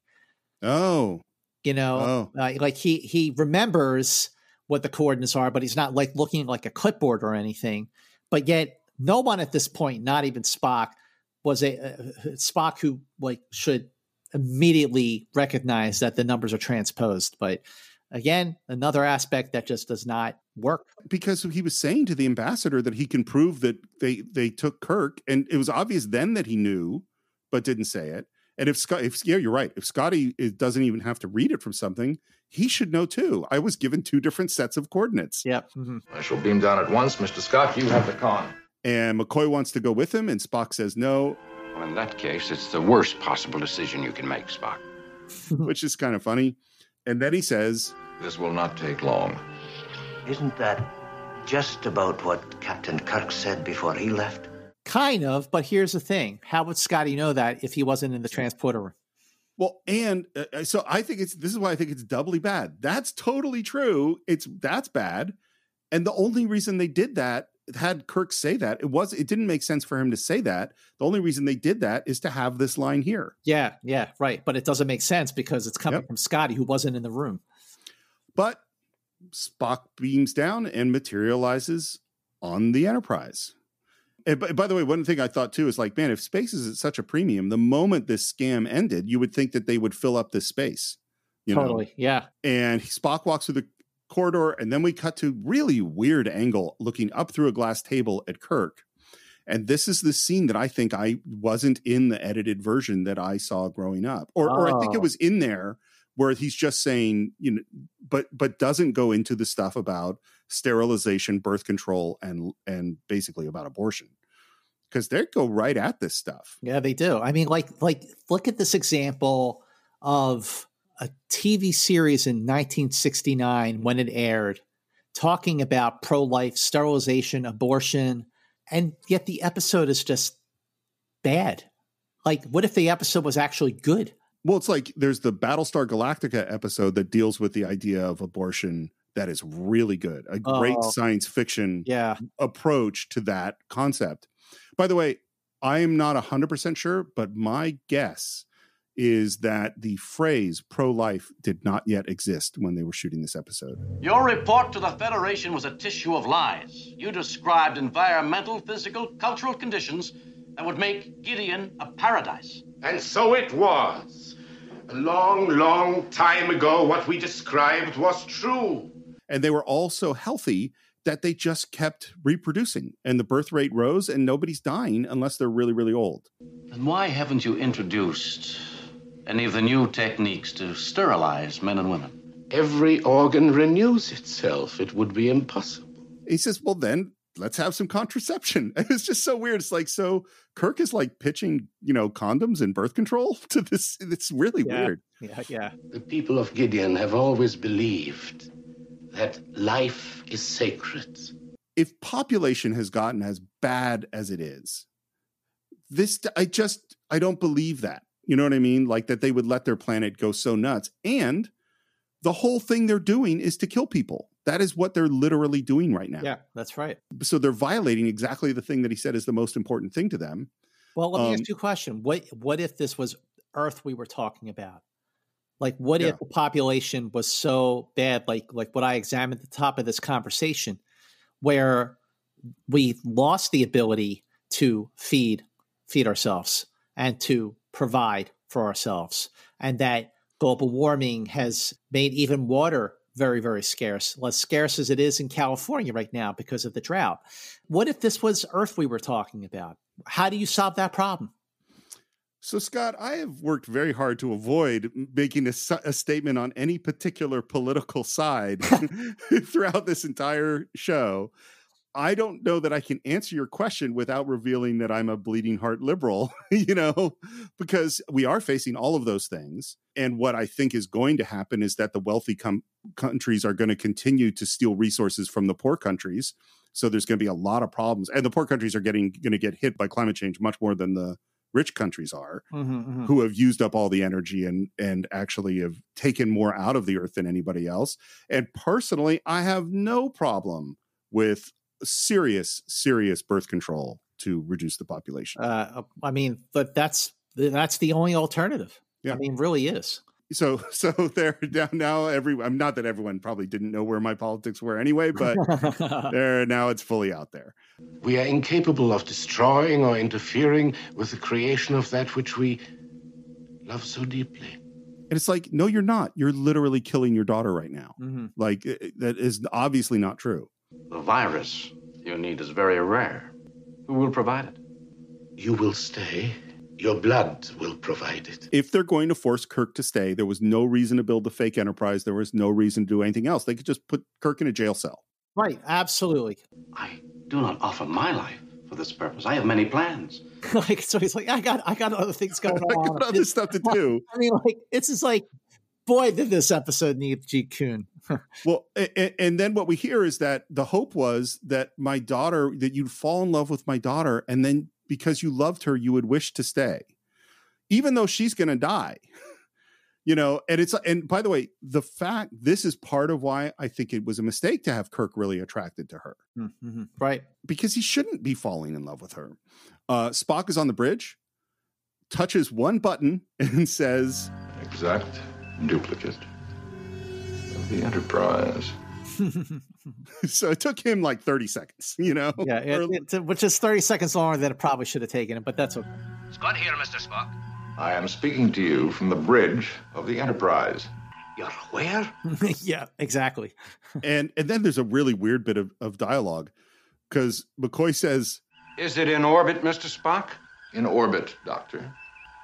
Oh. You know, Oh. uh, like he he remembers what the coordinates are, but he's not like looking like a clipboard or anything. But yet, no one at this point, not even Spock, was a uh, Spock who like should immediately recognize that the numbers are transposed. But again, another aspect that just does not work. because he was saying to the ambassador that he can prove that they they took Kirk, and it was obvious then that he knew, but didn't say it. And if Scott, if yeah, you're right. If Scotty is, doesn't even have to read it from something, he should know too. I was given two different sets of coordinates. Yep. Mm-hmm. I shall beam down at once. Mr. Scott, you have the con. And McCoy wants to go with him, and Spock says no, Well, in that case, it's the worst possible decision you can make, Spock. which is kind of funny. And then he says, This will not take long. Isn't that just about what Captain Kirk said before he left? Kind of, but here's the thing: how would Scotty know that if he wasn't in the transporter room? Well, and uh, so I think it's this is why I think it's doubly bad. That's totally true. It's that's bad. And the only reason they did that had Kirk say that it was it didn't make sense for him to say that. The only reason they did that is to have this line here. Yeah, yeah, right. But it doesn't make sense because it's coming from Scotty, who wasn't in the room. But Spock beams down and materializes on the Enterprise. And by, by the way, one thing I thought too is like, man, if space is at such a premium, the moment this scam ended, you would think that they would fill up this space. You know? totally, yeah. and Spock walks through the corridor, and then we cut to really weird angle looking up through a glass table at Kirk. And this is the scene that I think I wasn't in the edited version that I saw growing up, or, or I think it Oh. was in there where he's just saying, you know, but but doesn't go into the stuff about sterilization, birth control, and and basically about abortion because they go right at this stuff. Yeah, they do. I mean, like, like look at this example of a TV series in 1969 when it aired, talking about pro-life, sterilization, abortion, and yet the episode is just bad. Like, what if the episode was actually good? Well, it's like there's the Battlestar Galactica episode that deals with the idea of abortion that is really good. A great Oh. science fiction Yeah. approach to that concept. By the way, I am not 100% sure, but my guess is that the phrase pro life did not yet exist when they were shooting this episode. Your report to the Federation was a tissue of lies. You described environmental, physical, cultural conditions that would make Gideon a paradise. And so it was. A long, long time ago, what we described was true. And they were all so healthy that they just kept reproducing and the birth rate rose and nobody's dying unless they're really, really old. Then why haven't you introduced any of the new techniques to sterilize men and women? Every organ renews itself. It would be impossible. He says, well, then let's have some contraception. It's just so weird. It's like, so Kirk is like pitching, you know, condoms and birth control to this. It's really Yeah. weird. Yeah, yeah. The people of Gideon have always believed that life is sacred. If population has gotten as bad as it is, this, I just, I don't believe that. You know what I mean? Like that they would let their planet go so nuts. And the whole thing they're doing is to kill people. That is what they're literally doing right now. Yeah, that's right. So they're violating exactly the thing that he said is the most important thing to them. Well, let me Um, ask you a question. What what if this was Earth we were talking about? Like what Yeah. if the population was so bad, like like what I examined at the top of this conversation, where we lost the ability to feed feed ourselves and to provide for ourselves, and that global warming has made even water very, very scarce, less scarce as it is in California right now because of the drought. What if this was Earth we were talking about? How do you solve that problem? So, Scott, I have worked very hard to avoid making a, a statement on any particular political side throughout this entire show. I don't know that I can answer your question without revealing that I'm a bleeding heart liberal, you know, because we are facing all of those things. And what I think is going to happen is that the wealthy com- countries are going to continue to steal resources from the poor countries. So there's going to be a lot of problems. And the poor countries are getting going to get hit by climate change much more than the rich countries are mm-hmm, mm-hmm. who have used up all the energy and and actually have taken more out of the earth than anybody else. And personally, I have no problem with serious, serious birth control to reduce the population. Uh, I mean, but that's that's the only alternative. Yeah. I mean, really is. So, so they're down now. Every I'm not that everyone probably didn't know where my politics were anyway, but there now it's fully out there. We are incapable of destroying or interfering with the creation of that which we love so deeply. And it's like, no, you're not. You're literally killing your daughter right now. Mm-hmm. Like that is obviously not true. The virus you need is very rare. Who will provide it? You will stay. Your blood will provide it. If they're going to force Kirk to stay, there was no reason to build the fake enterprise. There was no reason to do anything else. They could just put Kirk in a jail cell. Right, absolutely. I do not offer my life for this purpose. I have many plans. like so he's like, I got I got other things going on. I got other stuff to do. I mean, like it's just like, boy, did this episode need Gene Coon. Well, and, and, then what we hear is that the hope was that my daughter, that you'd fall in love with my daughter, and then because you loved her, you would wish to stay, even though she's going to die. You know, and it's and by the way, the fact this is part of why I think it was a mistake to have Kirk really attracted to her, mm-hmm. right? Because he shouldn't be falling in love with her. Uh, Spock is on the bridge, touches one button, and says, "Exact duplicate." The Enterprise. so it took him like 30 seconds, you know? Yeah, it, it, which is 30 seconds longer than it probably should have taken it, but that's okay. Scott here, Mr. Spock. I am speaking to you from the bridge of the Enterprise. You're where? yeah, exactly. and and then there's a really weird bit of, of dialogue because McCoy says, Is it in orbit, Mr. Spock? In orbit, Doctor.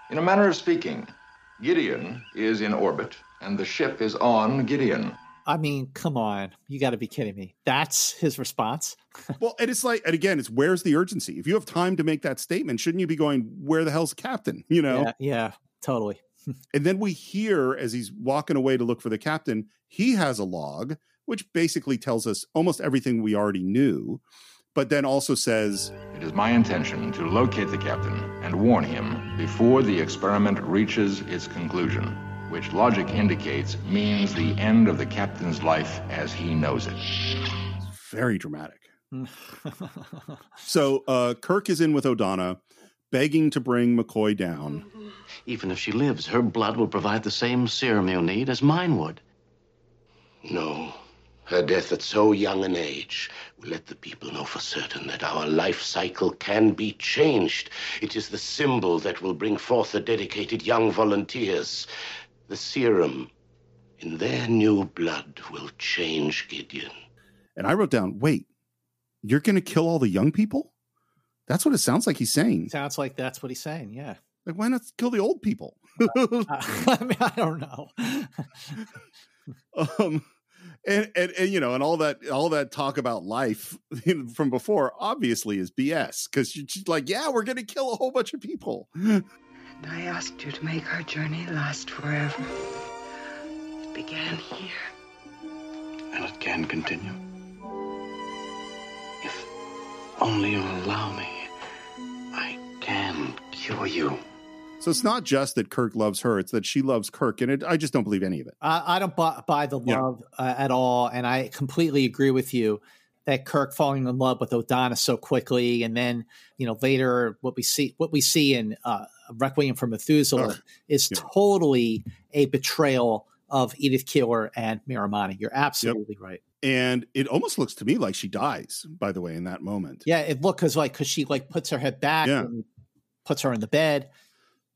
In a manner of speaking, Gideon is in orbit and the ship is on Gideon. I mean, come on. You got to be kidding me. That's his response. well, and it's like, and again, it's where's the urgency? If you have time to make that statement, shouldn't you be going, where the hell's the captain? You know? Yeah, yeah totally. and then we hear as he's walking away to look for the captain, he has a log, which basically tells us almost everything we already knew, but then also says, It is my intention to locate the captain and warn him before the experiment reaches its conclusion which logic indicates means the end of the captain's life as he knows it. Very dramatic. so uh, Kirk is in with Odona, begging to bring McCoy down. Even if she lives, her blood will provide the same serum you'll need as mine would. No. Her death at so young an age will let the people know for certain that our life cycle can be changed. It is the symbol that will bring forth the dedicated young volunteers. The serum in their new blood will change Gideon. And I wrote down, wait, you're going to kill all the young people? That's what it sounds like he's saying. Sounds like that's what he's saying. Yeah. Like, why not kill the old people? uh, I mean, I don't know. um, and, and, and you know, and all that all that talk about life from before obviously is BS because she's like, yeah, we're going to kill a whole bunch of people. And I asked you to make our journey last forever. It began here. And it can continue. If only you'll allow me, I can cure you. So it's not just that Kirk loves her; it's that she loves Kirk, and it, I just don't believe any of it. I, I don't buy, buy the love yeah. uh, at all, and I completely agree with you that Kirk falling in love with Odona so quickly, and then you know later what we see what we see in uh, Requiem for Methuselah is yeah. totally a betrayal of Edith Keeler and Miramanee. You're absolutely yep. right. And it almost looks to me like she dies. By the way, in that moment, yeah, it looks because like because she like puts her head back yeah. and puts her in the bed.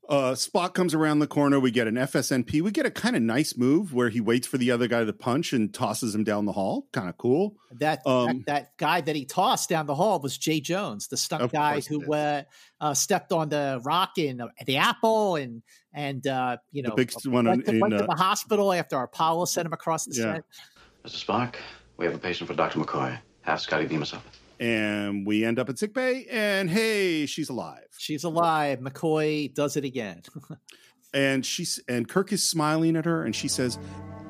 Uh, Spock comes around the corner. We get an FSNP. We get a kind of nice move where he waits for the other guy to punch and tosses him down the hall. Kind of cool. That, Um, that that guy that he tossed down the hall was Jay Jones, the stunt guy who uh, uh, stepped on the rock in uh, the apple and and uh, you know big one went, on- to, went in, to uh, the hospital after Apollo sent him across the Yeah. set. Mr. Spock, we have a patient for Dr. McCoy. Have Scotty beam us up. And we end up at sick bay, and hey, she's alive. She's alive. McCoy does it again. And she's and Kirk is smiling at her, and she says,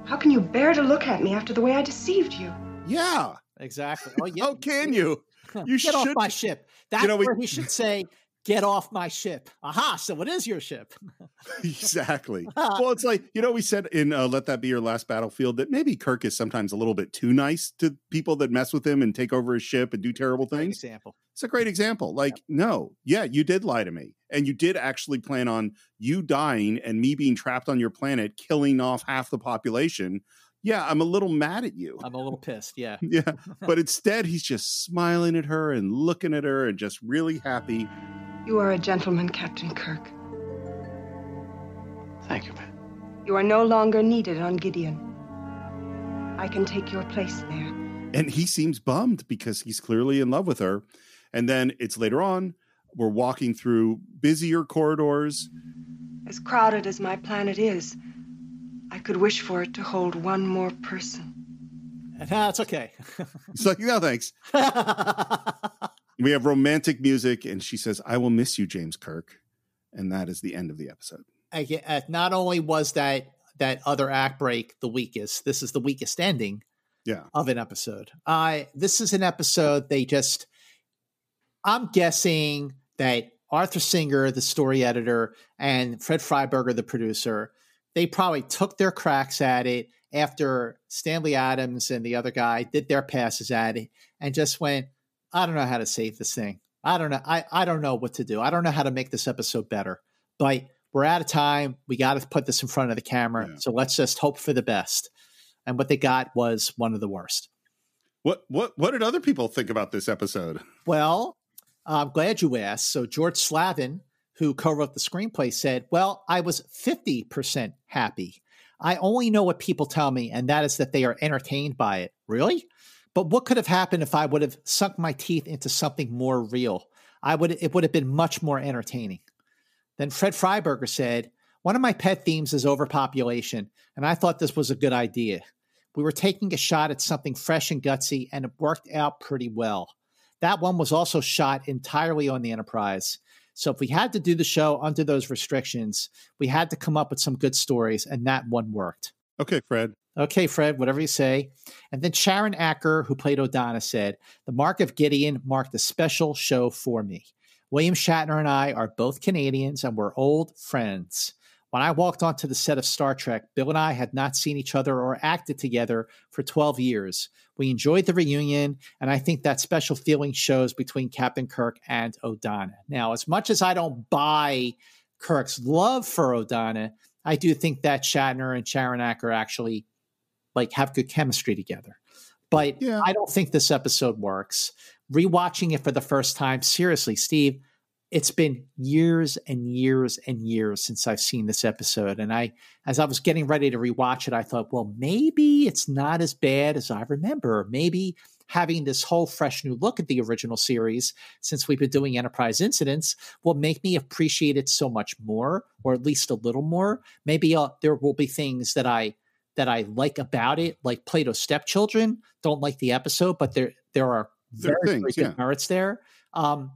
How can you bear to look at me after the way I deceived you? "Yeah, exactly. Oh, yeah. how can you? You get off my ship. That's know, we- where he should say, "Get off my ship." Aha! So it is your ship. exactly. well, it's like you know we said in uh, "Let That Be Your Last Battlefield" that maybe Kirk is sometimes a little bit too nice to people that mess with him and take over his ship and do terrible Great things. example. It's a great example. Like, no, yeah, you did lie to me, and you did actually plan on you dying and me being trapped on your planet, killing off half the population. Yeah, I'm a little mad at you. I'm a little pissed. Yeah. Yeah, but instead he's just smiling at her and looking at her and just really happy. You are a gentleman, Captain Kirk. Thank you, man. You are no longer needed on Gideon. I can take your place there. And he seems bummed because he's clearly in love with her. And then it's later on, we're walking through busier corridors. As crowded as my planet is, I could wish for it to hold one more person. That's okay. It's like, no, thanks. we have romantic music, and she says, I will miss you, James Kirk. And that is the end of the episode. Again, uh, not only was that that other act break the weakest, this is the weakest ending Yeah. of an episode. I this is an episode they just I'm guessing that Arthur Singer, the story editor, and Fred Freiberger, the producer, they probably took their cracks at it after Stanley Adams and the other guy did their passes at it and just went, I don't know how to save this thing. I don't know. I, I don't know what to do. I don't know how to make this episode better. But we're out of time. We got to put this in front of the camera. So let's just hope for the best. And what they got was one of the worst. What what what did other people think about this episode? Well, I'm glad you asked. So George Slavin, who co-wrote the screenplay, said, "Well, I was 50% happy. I only know what people tell me, and that is that they are entertained by it. Really? But what could have happened if I would have sunk my teeth into something more real? I would. It would have been much more entertaining." Then Fred Freiberger said, One of my pet themes is overpopulation, and I thought this was a good idea. We were taking a shot at something fresh and gutsy, and it worked out pretty well. That one was also shot entirely on the Enterprise. So if we had to do the show under those restrictions, we had to come up with some good stories, and that one worked. Okay, Fred. Okay, Fred, whatever you say. And then Sharon Acker, who played Odona, said, The Mark of Gideon marked a special show for me. William Shatner and I are both Canadians and we're old friends. When I walked onto the set of Star Trek, Bill and I had not seen each other or acted together for 12 years. We enjoyed the reunion, and I think that special feeling shows between Captain Kirk and Odona. Now, as much as I don't buy Kirk's love for Odona, I do think that Shatner and Sharon Acker actually like have good chemistry together. But I don't think this episode works. Rewatching it for the first time, seriously, Steve, it's been years and years and years since I've seen this episode. And I, as I was getting ready to rewatch it, I thought, well, maybe it's not as bad as I remember. Maybe having this whole fresh new look at the original series, since we've been doing Enterprise Incidents, will make me appreciate it so much more, or at least a little more. Maybe uh, there will be things that I that I like about it, like Plato's Stepchildren. Don't like the episode, but there there are There very, are very good yeah. merits there. Um,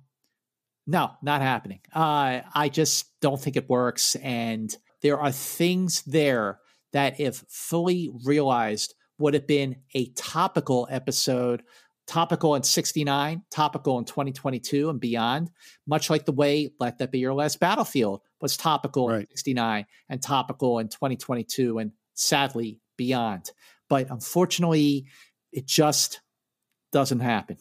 no, not happening. Uh, I just don't think it works. And there are things there that, if fully realized, would have been a topical episode, topical in 69, topical in 2022 and beyond, much like the way Let That Be Your Last Battlefield was topical in 69 and topical in 2022 and sadly beyond. But unfortunately, it just doesn't happen.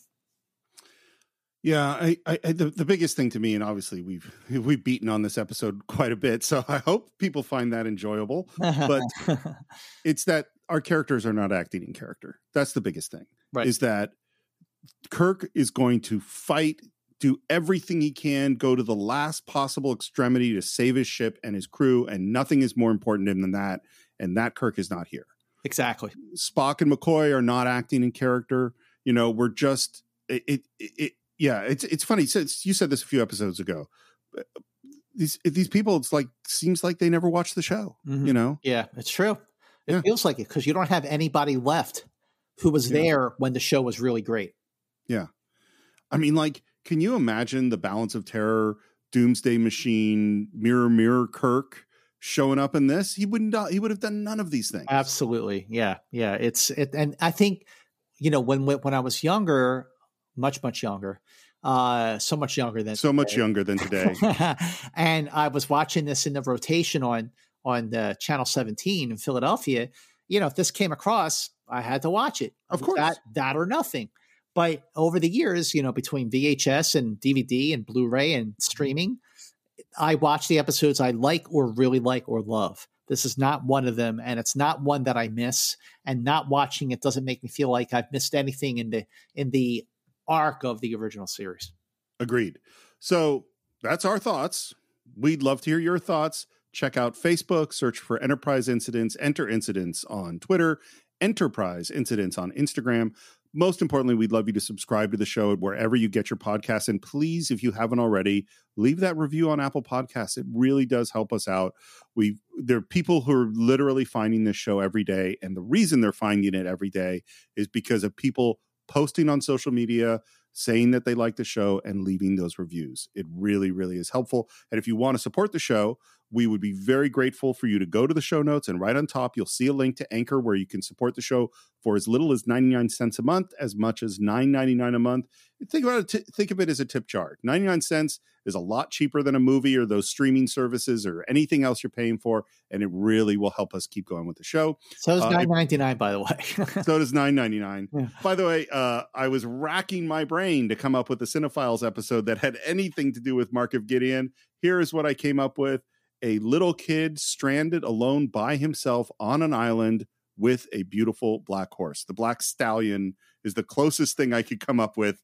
Yeah, I, I, I the, the biggest thing to me, and obviously we've we've beaten on this episode quite a bit, so I hope people find that enjoyable. But it's that our characters are not acting in character. That's the biggest thing. Right. Is that Kirk is going to fight do everything he can, go to the last possible extremity to save his ship and his crew, and nothing is more important to him than that. And that Kirk is not here. Exactly. Spock and McCoy are not acting in character. You know, we're just it. it, it yeah, it's it's funny. since You said this a few episodes ago. These these people, it's like seems like they never watched the show. Mhm. You know, Yeah, it's true. It Yeah. feels like it because you don't have anybody left who was Yeah. there when the show was really great. Yeah. I mean, like, can you imagine the balance of terror, Doomsday Machine, Mirror Mirror Kirk showing up in this? He wouldn't he would have done none of these things. Absolutely. Yeah. Yeah. It's it and I think, you know, when when I was younger, much, much younger, uh, so much younger than So much younger than today. and I was watching this in the rotation on on the channel 17 in Philadelphia. You know, if this came across, I had to watch it. Of course. That that or nothing. But over the years, you know, between VHS and DVD and Blu-ray and streaming, I watch the episodes I like or really like or love. This is not one of them, and it's not one that I miss. And not watching it doesn't make me feel like I've missed anything in the in the arc of the original series. Agreed. So that's our thoughts. We'd love to hear your thoughts. Check out Facebook, search for Enterprise Incidents, enter incidents on Twitter, Enterprise Incidents on Instagram. Most importantly, we'd love you to subscribe to the show wherever you get your podcasts. And please, if you haven't already, leave that review on Apple Podcasts. It really does help us out. We there are people who are literally finding this show every day, and the reason they're finding it every day is because of people posting on social media, saying that they like the show and leaving those reviews. It really, really is helpful. And if you want to support the show, we would be very grateful for you to go to the show notes and right on top, you'll see a link to Anchor where you can support the show for as little as 99 cents a month, as much as 9.99 a month. Think about it, t- think of it as a tip jar. 99 cents is a lot cheaper than a movie or those streaming services or anything else you're paying for, and it really will help us keep going with the show. So is Uh, nine ninety nine, by the way. so does 9.99 Yeah. by the way uh, i was racking my brain to come up with a cinephiles episode that had anything to do with mark of gideon here is what i came up with a little kid stranded alone by himself on an island with a beautiful black horse. The black stallion is the closest thing i could come up with.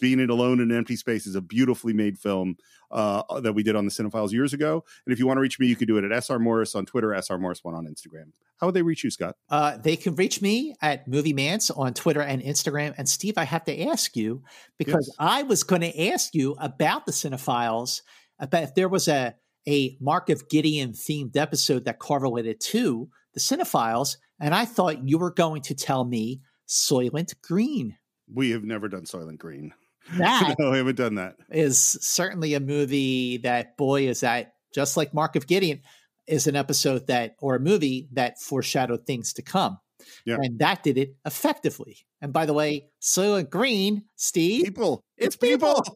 Being it alone in an empty space is a beautifully made film uh, that we did on the cinephiles years ago. And if you want to reach me you can do it at sr morris on twitter sr morris one on instagram. How would they reach you scott? Uh, they can reach me at Movie Mantz on Twitter and Instagram. And Steve, I have to ask you because Yes. I was going to ask you about the Cinephiles, about if there was a a Mark of Gideon themed episode that correlated to the Cinephiles, and I thought you were going to tell me Soylent Green. We have never done Soylent Green. That no, we haven't done that. is certainly a movie that boy is that just like Mark of Gideon is an episode that or a movie that foreshadowed things to come. Yeah. And that did it effectively. And by the way, Soylent Green, Steve, People. it's people. It's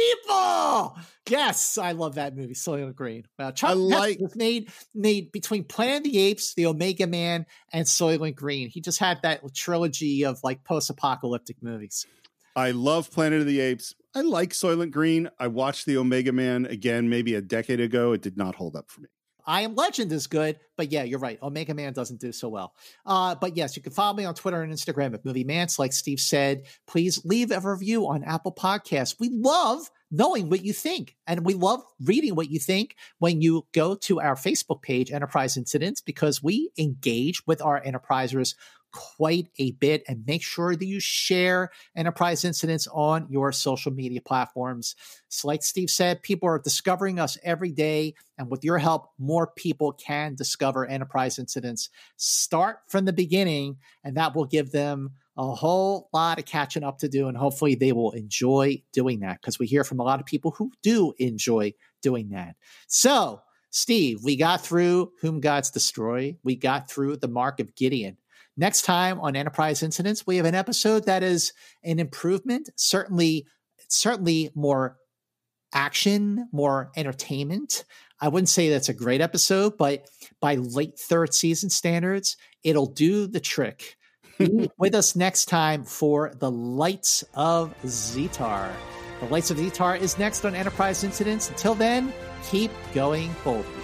people. Yes, I love that movie, Soylent Green. Uh, Chuck I like- made made between Planet of the Apes, The Omega Man, and Soylent Green. He just had that trilogy of like post-apocalyptic movies. I love Planet of the Apes. I like Soylent Green. I watched the Omega Man again maybe a decade ago. It did not hold up for me. I Am Legend is good, but yeah, you're right. Omega Man doesn't do so well. Uh, but yes, you can follow me on Twitter and Instagram at Movie Mantz. Like Steve said, please leave a review on Apple Podcasts. We love knowing what you think, and we love reading what you think when you go to our Facebook page, Enterprise Incidents, because we engage with our enterprisers quite a bit and make sure that you share enterprise incidents on your social media platforms. So, like Steve said, people are discovering us every day. And with your help, more people can discover enterprise incidents. Start from the beginning, and that will give them a whole lot of catching up to do. And hopefully, they will enjoy doing that because we hear from a lot of people who do enjoy doing that. So, Steve, we got through Whom Gods Destroy, we got through the Mark of Gideon. Next time on Enterprise Incidents, we have an episode that is an improvement, certainly, certainly more action, more entertainment. I wouldn't say that's a great episode, but by late third season standards, it'll do the trick. Be with us next time for The Lights of Zetar. The Lights of Zetar is next on Enterprise Incidents. Until then, keep going boldly.